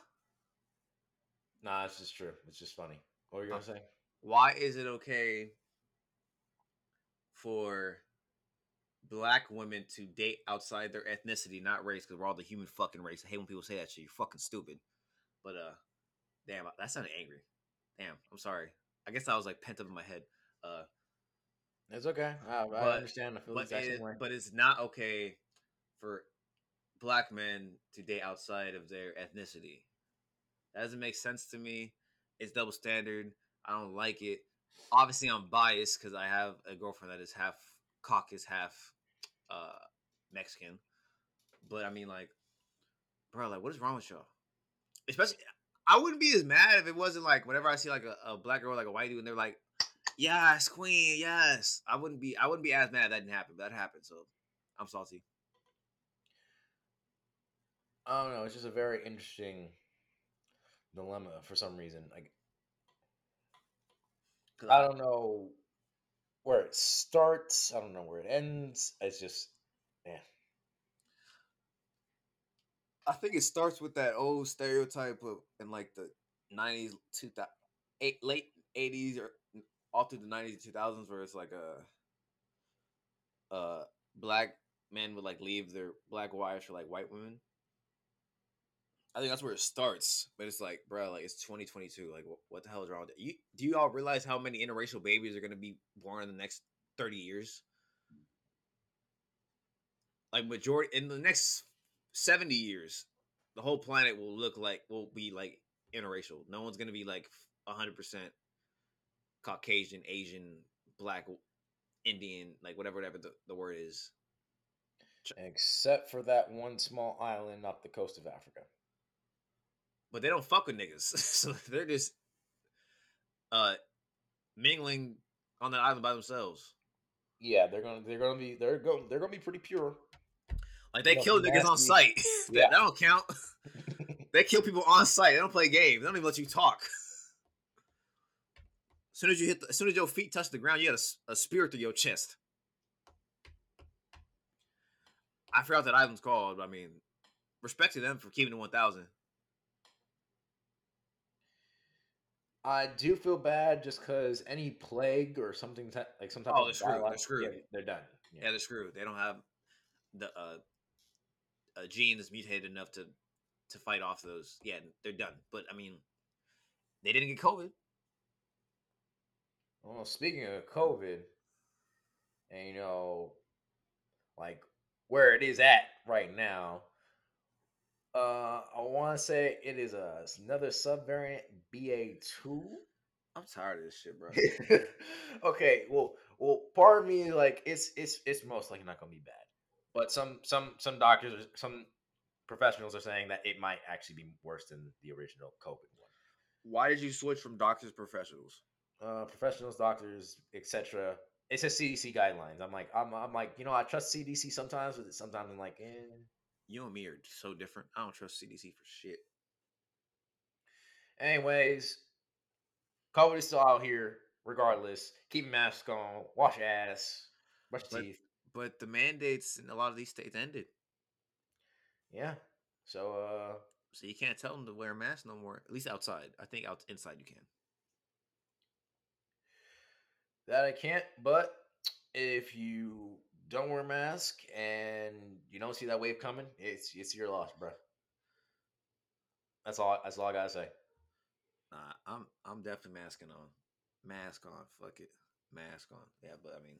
Nah, it's just true. It's just funny. What were you gonna say? Why is it okay for black women to date outside their ethnicity, not race? Because we're all the human fucking race. I hate when people say that shit. You're fucking stupid. But uh, damn, that sounded angry. Damn, I'm sorry. I guess I was like pent up in my head. Uh, It's okay. I, I understand. I feel the but it, but it's not okay for black men to date outside of their ethnicity. That doesn't make sense to me. It's double standard. I don't like it. Obviously, I'm biased because I have a girlfriend that is half Caucasian, half uh, Mexican. But I mean, like, bro, like, what is wrong with y'all? Especially, I wouldn't be as mad if it wasn't like whenever I see like a, a black girl, like a white dude, and they're like, "Yes, queen, yes." I wouldn't be, I wouldn't be as mad that didn't happen. But that happened, so I'm salty. I don't know. It's just a very interesting dilemma for some reason. Like I don't know where it starts. I don't know where it ends. It's just yeah. I think it starts with that old stereotype of in like the nineties, two thousand eight, late eighties, or all through the nineties, two thousands, where it's like a, uh, black men would like leave their black wives for like white women. I think that's where it starts. But it's like, bro, like it's 2022. Like, what, what the hell is wrong with it? You, do you all realize how many interracial babies are going to be born in the next 30 years? Like, majority in the next 70 years, the whole planet will look like, will be like interracial. No one's going to be like 100% Caucasian, Asian, black, Indian, like whatever, whatever the, the word is. Except for that one small island off the coast of Africa. But they don't fuck with niggas. so they're just uh mingling on that island by themselves. Yeah, they're gonna they're gonna be they're going they're gonna be pretty pure. Like they Yeah, kill niggas on sight. that, Yeah. that don't count. they kill people on sight. They don't play games. They don't even let you talk. As soon as you hit, the, as soon as your feet touch the ground, you got a spear through your chest. I forgot what that island's called. But I mean, respect to them for keeping it one thousand. I do feel bad just because any plague or something like some type Oh, of they're screwed, they're screwed. yeah, they're done. Yeah, they're screwed. They don't have the uh, a gene that's mutated enough to to fight off those. Yeah, they're done. But I mean, they didn't get COVID. Well, speaking of COVID, and you know, like where it is at right now, uh, I want to say it is a another subvariant BA two. I'm tired of this shit, bro. okay, well, well, part of me like it's it's it's most likely not gonna be bad, but some some some doctors, are- some professionals are saying that it might actually be worse than the original COVID one. Why did you switch from doctors professionals? uh, professionals, doctors, etc. It says CDC guidelines. I'm like, I'm, I'm like, you know, I trust CDC sometimes, but sometimes I'm like, eh. You and me are so different. I don't trust CDC for shit. Anyways, COVID is still out here, regardless. Keep your mask on, wash your ass, brush your But- teeth. But the mandates in a lot of these states ended, Yeah. So, uh, so you can't tell them to wear a mask no more. At least outside. I think out inside you can. that I can't. But if you don't wear a mask and you don't see that wave coming, it's it's your loss, bro. That's all. That's all I gotta say. Nah, I'm I'm definitely masking on. Mask on. Fuck it. Mask on. Yeah, but I mean,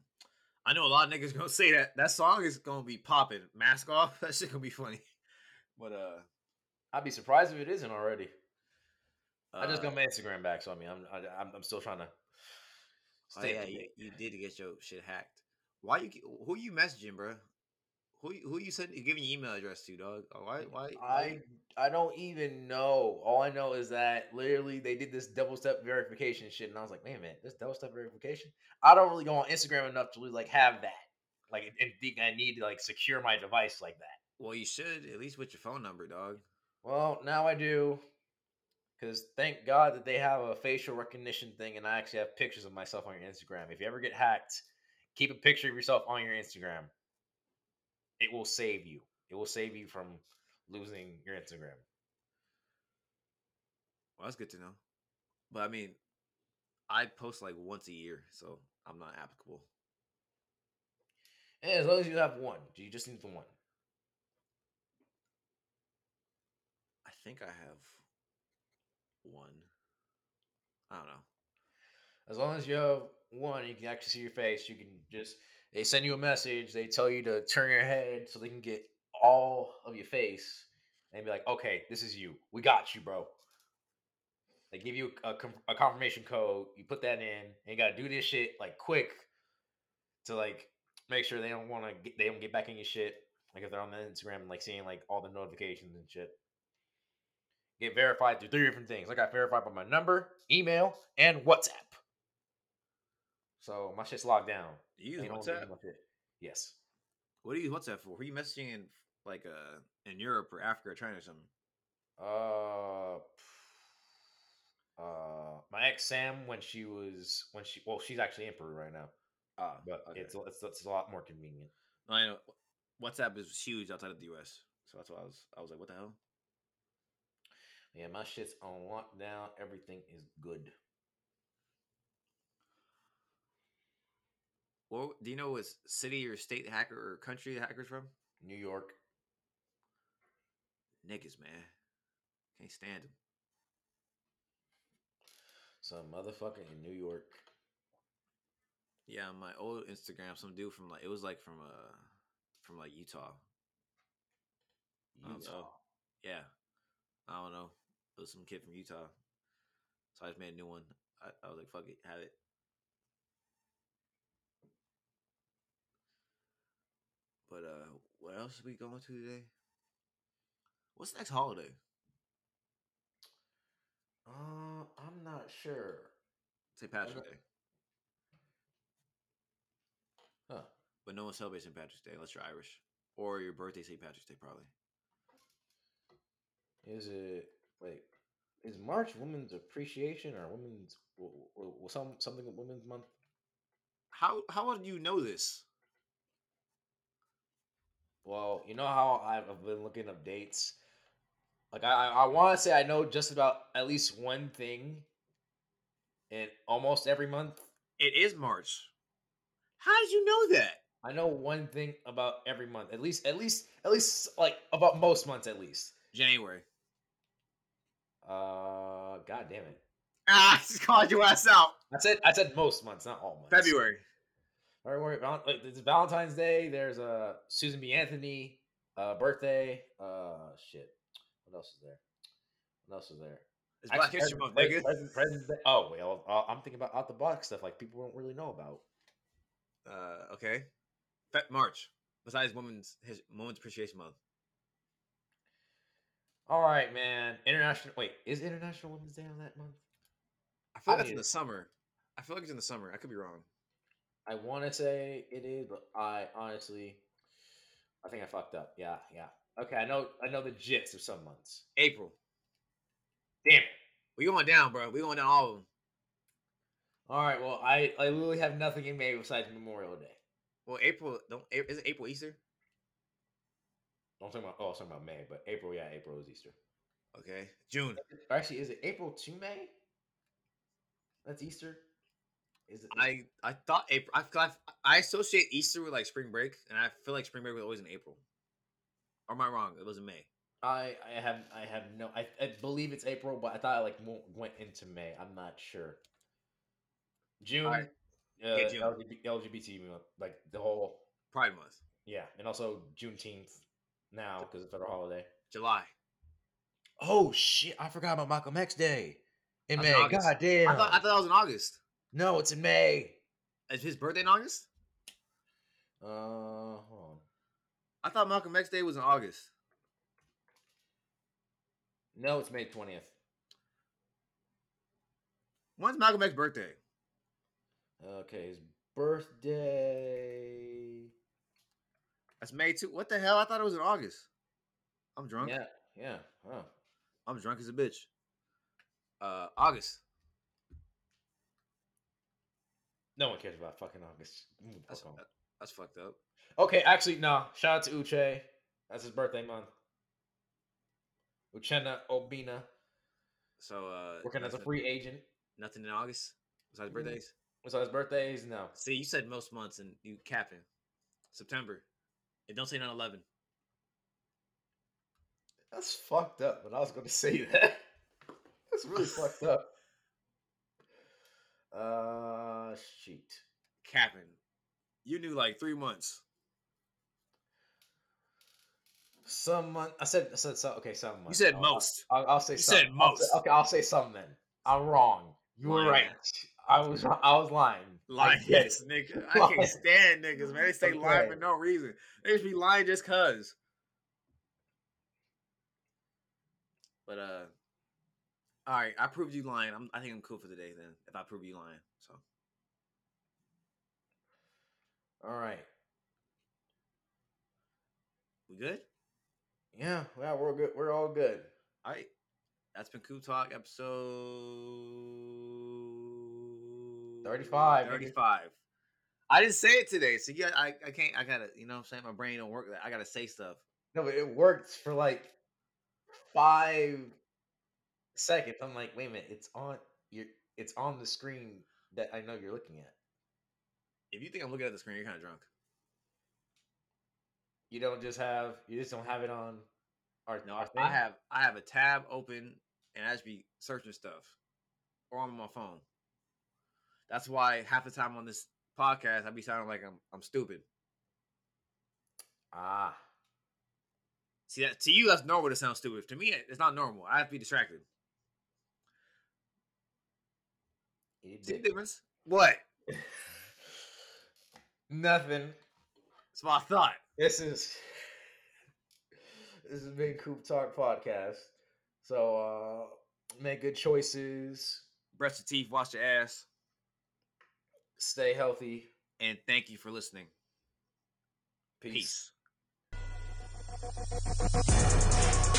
I know a lot of niggas gonna say that that song is gonna be popping. Mask off. That shit gonna be funny. But uh, I'd be surprised if it isn't already. I just uh, got my Instagram back, so I mean, I'm I, I'm, I'm still trying to Oh, stay. yeah, you, you did get your shit hacked. Why you? Who you messaging, bro? Who you- who you send giving your email address to, dog? Uh, why why? why I I don't even know. All I know is that literally they did this double step verification shit, and I was like, man, man, this double step verification. I don't really go on Instagram enough to really, like have that. Like, and think I need to like secure my device like that. well, you should at least with your phone number, dog. Well, now I do. Because thank God that they have a facial recognition thing, and I actually have pictures of myself on your Instagram. If you ever get hacked, keep a picture of yourself on your Instagram. It will save you. It will save you from losing your Instagram. Well, that's good to know. But I mean, I post like once a year, so I'm not applicable. And as long as you have one, do you just need the one. I think I have one. I don't know. As long as you have one, you can actually see your face. You can just they send you a message. They tell you to turn your head so they can get all of your face and be like, "Okay, this is you. We got you, bro." They give you a, a confirmation code. You put that in, and you gotta do this shit like quick to like make sure they don't want to they don't get back in your shit. Like if they're on the Instagram like seeing like all the notifications and shit. Get verified through three different things. Like I got verified by my number, email, and WhatsApp. So my shit's locked down. You use Ain't no one getting WhatsApp? Yes. What do you use WhatsApp for? Who are you messaging in like uh in Europe or Africa or China or something? Uh, uh, my ex Sam when she was when she well she's actually in Peru right now, Ah, but okay. it's it's it's a lot more convenient. I know WhatsApp is huge outside of the US. So that's why I was I was like, what the hell? Yeah, my shit's on lockdown. Everything is good. Well, do you know what city or state hacker or country the hacker's from? New York. Niggas, man. Can't stand him. Some motherfucker in New York. Yeah, on my old Instagram, some dude from like it was like from uh from like Utah. Utah. Yeah, I don't know. It was some kid from Utah. So I just made a new one. I, I was like, fuck it, have it. But uh, what else are we going to today? What's the next holiday? Uh, I'm not sure. St. Patrick's Day. Huh. But no one celebrates St. Patrick's Day unless you're Irish. Or your birthday, St. Patrick's Day, probably. Is it wait? Is March Women's Appreciation or Women's w- w- some something Women's Month? How how do you know this? Well, you know how I've been looking up dates. Like I, I want to say I know just about at least one thing in almost every month. It is March. How did you know that? I know one thing about every month, at least, at least, at least, like about most months, at least. January. Uh, god damn it! Ah, I just called your ass out. I said, I said most months, not all months. February. February. Val- Like, there's Valentine's Day. There's uh Susan B. Anthony uh birthday. Uh, shit. What else is there? What else is there? It's Black History Month, President- nigga. President- President's Day- Oh, well, uh, I'm thinking about out the box stuff like people don't really know about. Uh, okay. Fe- March. Besides Women's His- Women's Appreciation Month. All right, man. International. Wait, is International Women's Day on that month? I feel I like it's in the summer. I feel like it's in the summer. I could be wrong. I want to say it is, but I honestly, I think I fucked up. Yeah, yeah. Okay, I know. I know the gist of some months. April. Damn it. We going down, bro. We going down all of them. All right. Well, I I literally have nothing in May besides Memorial Day. Well, April. Don't is it April Easter? Don't talk about. Oh, I was talking about May, but April. Yeah, April is Easter. Okay. June. Actually, is it April to May? That's Easter. Is it? I I thought April. I I, associate Easter with like spring break, and I feel like spring break was always in April. Or am I wrong? It was in May. I I have I have no. I, I believe it's April, but I thought I like went into May. I'm not sure. June. Alright. Uh, Yeah, June. LGBT, like the whole Pride Month. yeah, and also Juneteenth now because it's a federal holiday. July. Oh shit! I forgot about Malcolm X Day in May. God damn! I thought I thought that was in August. No, it's in May. Is his birthday in August? Uh, hold on. I thought Malcolm X Day was in August. No, it's May twentieth. When's Malcolm X's birthday? Okay, his birthday. That's May 2. What the hell? I thought it was in August. I'm drunk. Yeah, yeah. Oh. I'm drunk as a bitch. Uh, August. No one cares about fucking August. That's that- that's fucked up. Okay, actually, no. Shout out to Uche. That's his birthday month. Uchenna Obina, So uh, working as a free agent. Nothing in August besides Mm. birthdays. His birthdays, no. See, you said most months and you capping. September. And don't say 9 11. That's fucked up, but I was going to say that. That's really fucked up. Uh, shit. Capping. You knew like three months. Some month. I said. I said. So, okay, some month. You said I'll- most. I'll, I'll say. You some. said I'll say- most. okay, I'll say some then. I'm wrong. You were right. I was. I was lying. Lying, it. nigga. I can't stand niggas, man. They say lying for no reason. They just be lying just cause. But uh, all right, I proved you lying. I'm, I think I'm cool for the day then. If I prove you lying, so All right. we good. Yeah. Yeah. We're good. We're all good. All right, that's been Coop Talk episode 35, nigga. Thirty-five. I didn't say it today, so yeah, I, I can't. I gotta, you know, what I'm saying my brain don't work. I gotta say stuff. No, but it worked for like five seconds. I'm like, wait a minute. It's on. You're. It's on the screen that I know you're looking at. If you think I'm looking at the screen, you're kind of drunk. You don't just have. You just don't have it on Our, No, our I have I have a tab open and I just be searching stuff or on my phone. That's why half the time on this podcast I be sounding like I'm I'm stupid. ah. See that to you that's normal to sound stupid. To me it's not normal. I have to be distracted. You See the difference? What? Nothing. That's what I thought. This is this is Big Coop Talk podcast. So uh make good choices, Brush your teeth, wash your ass, stay healthy. and thank you for listening. Peace. Peace.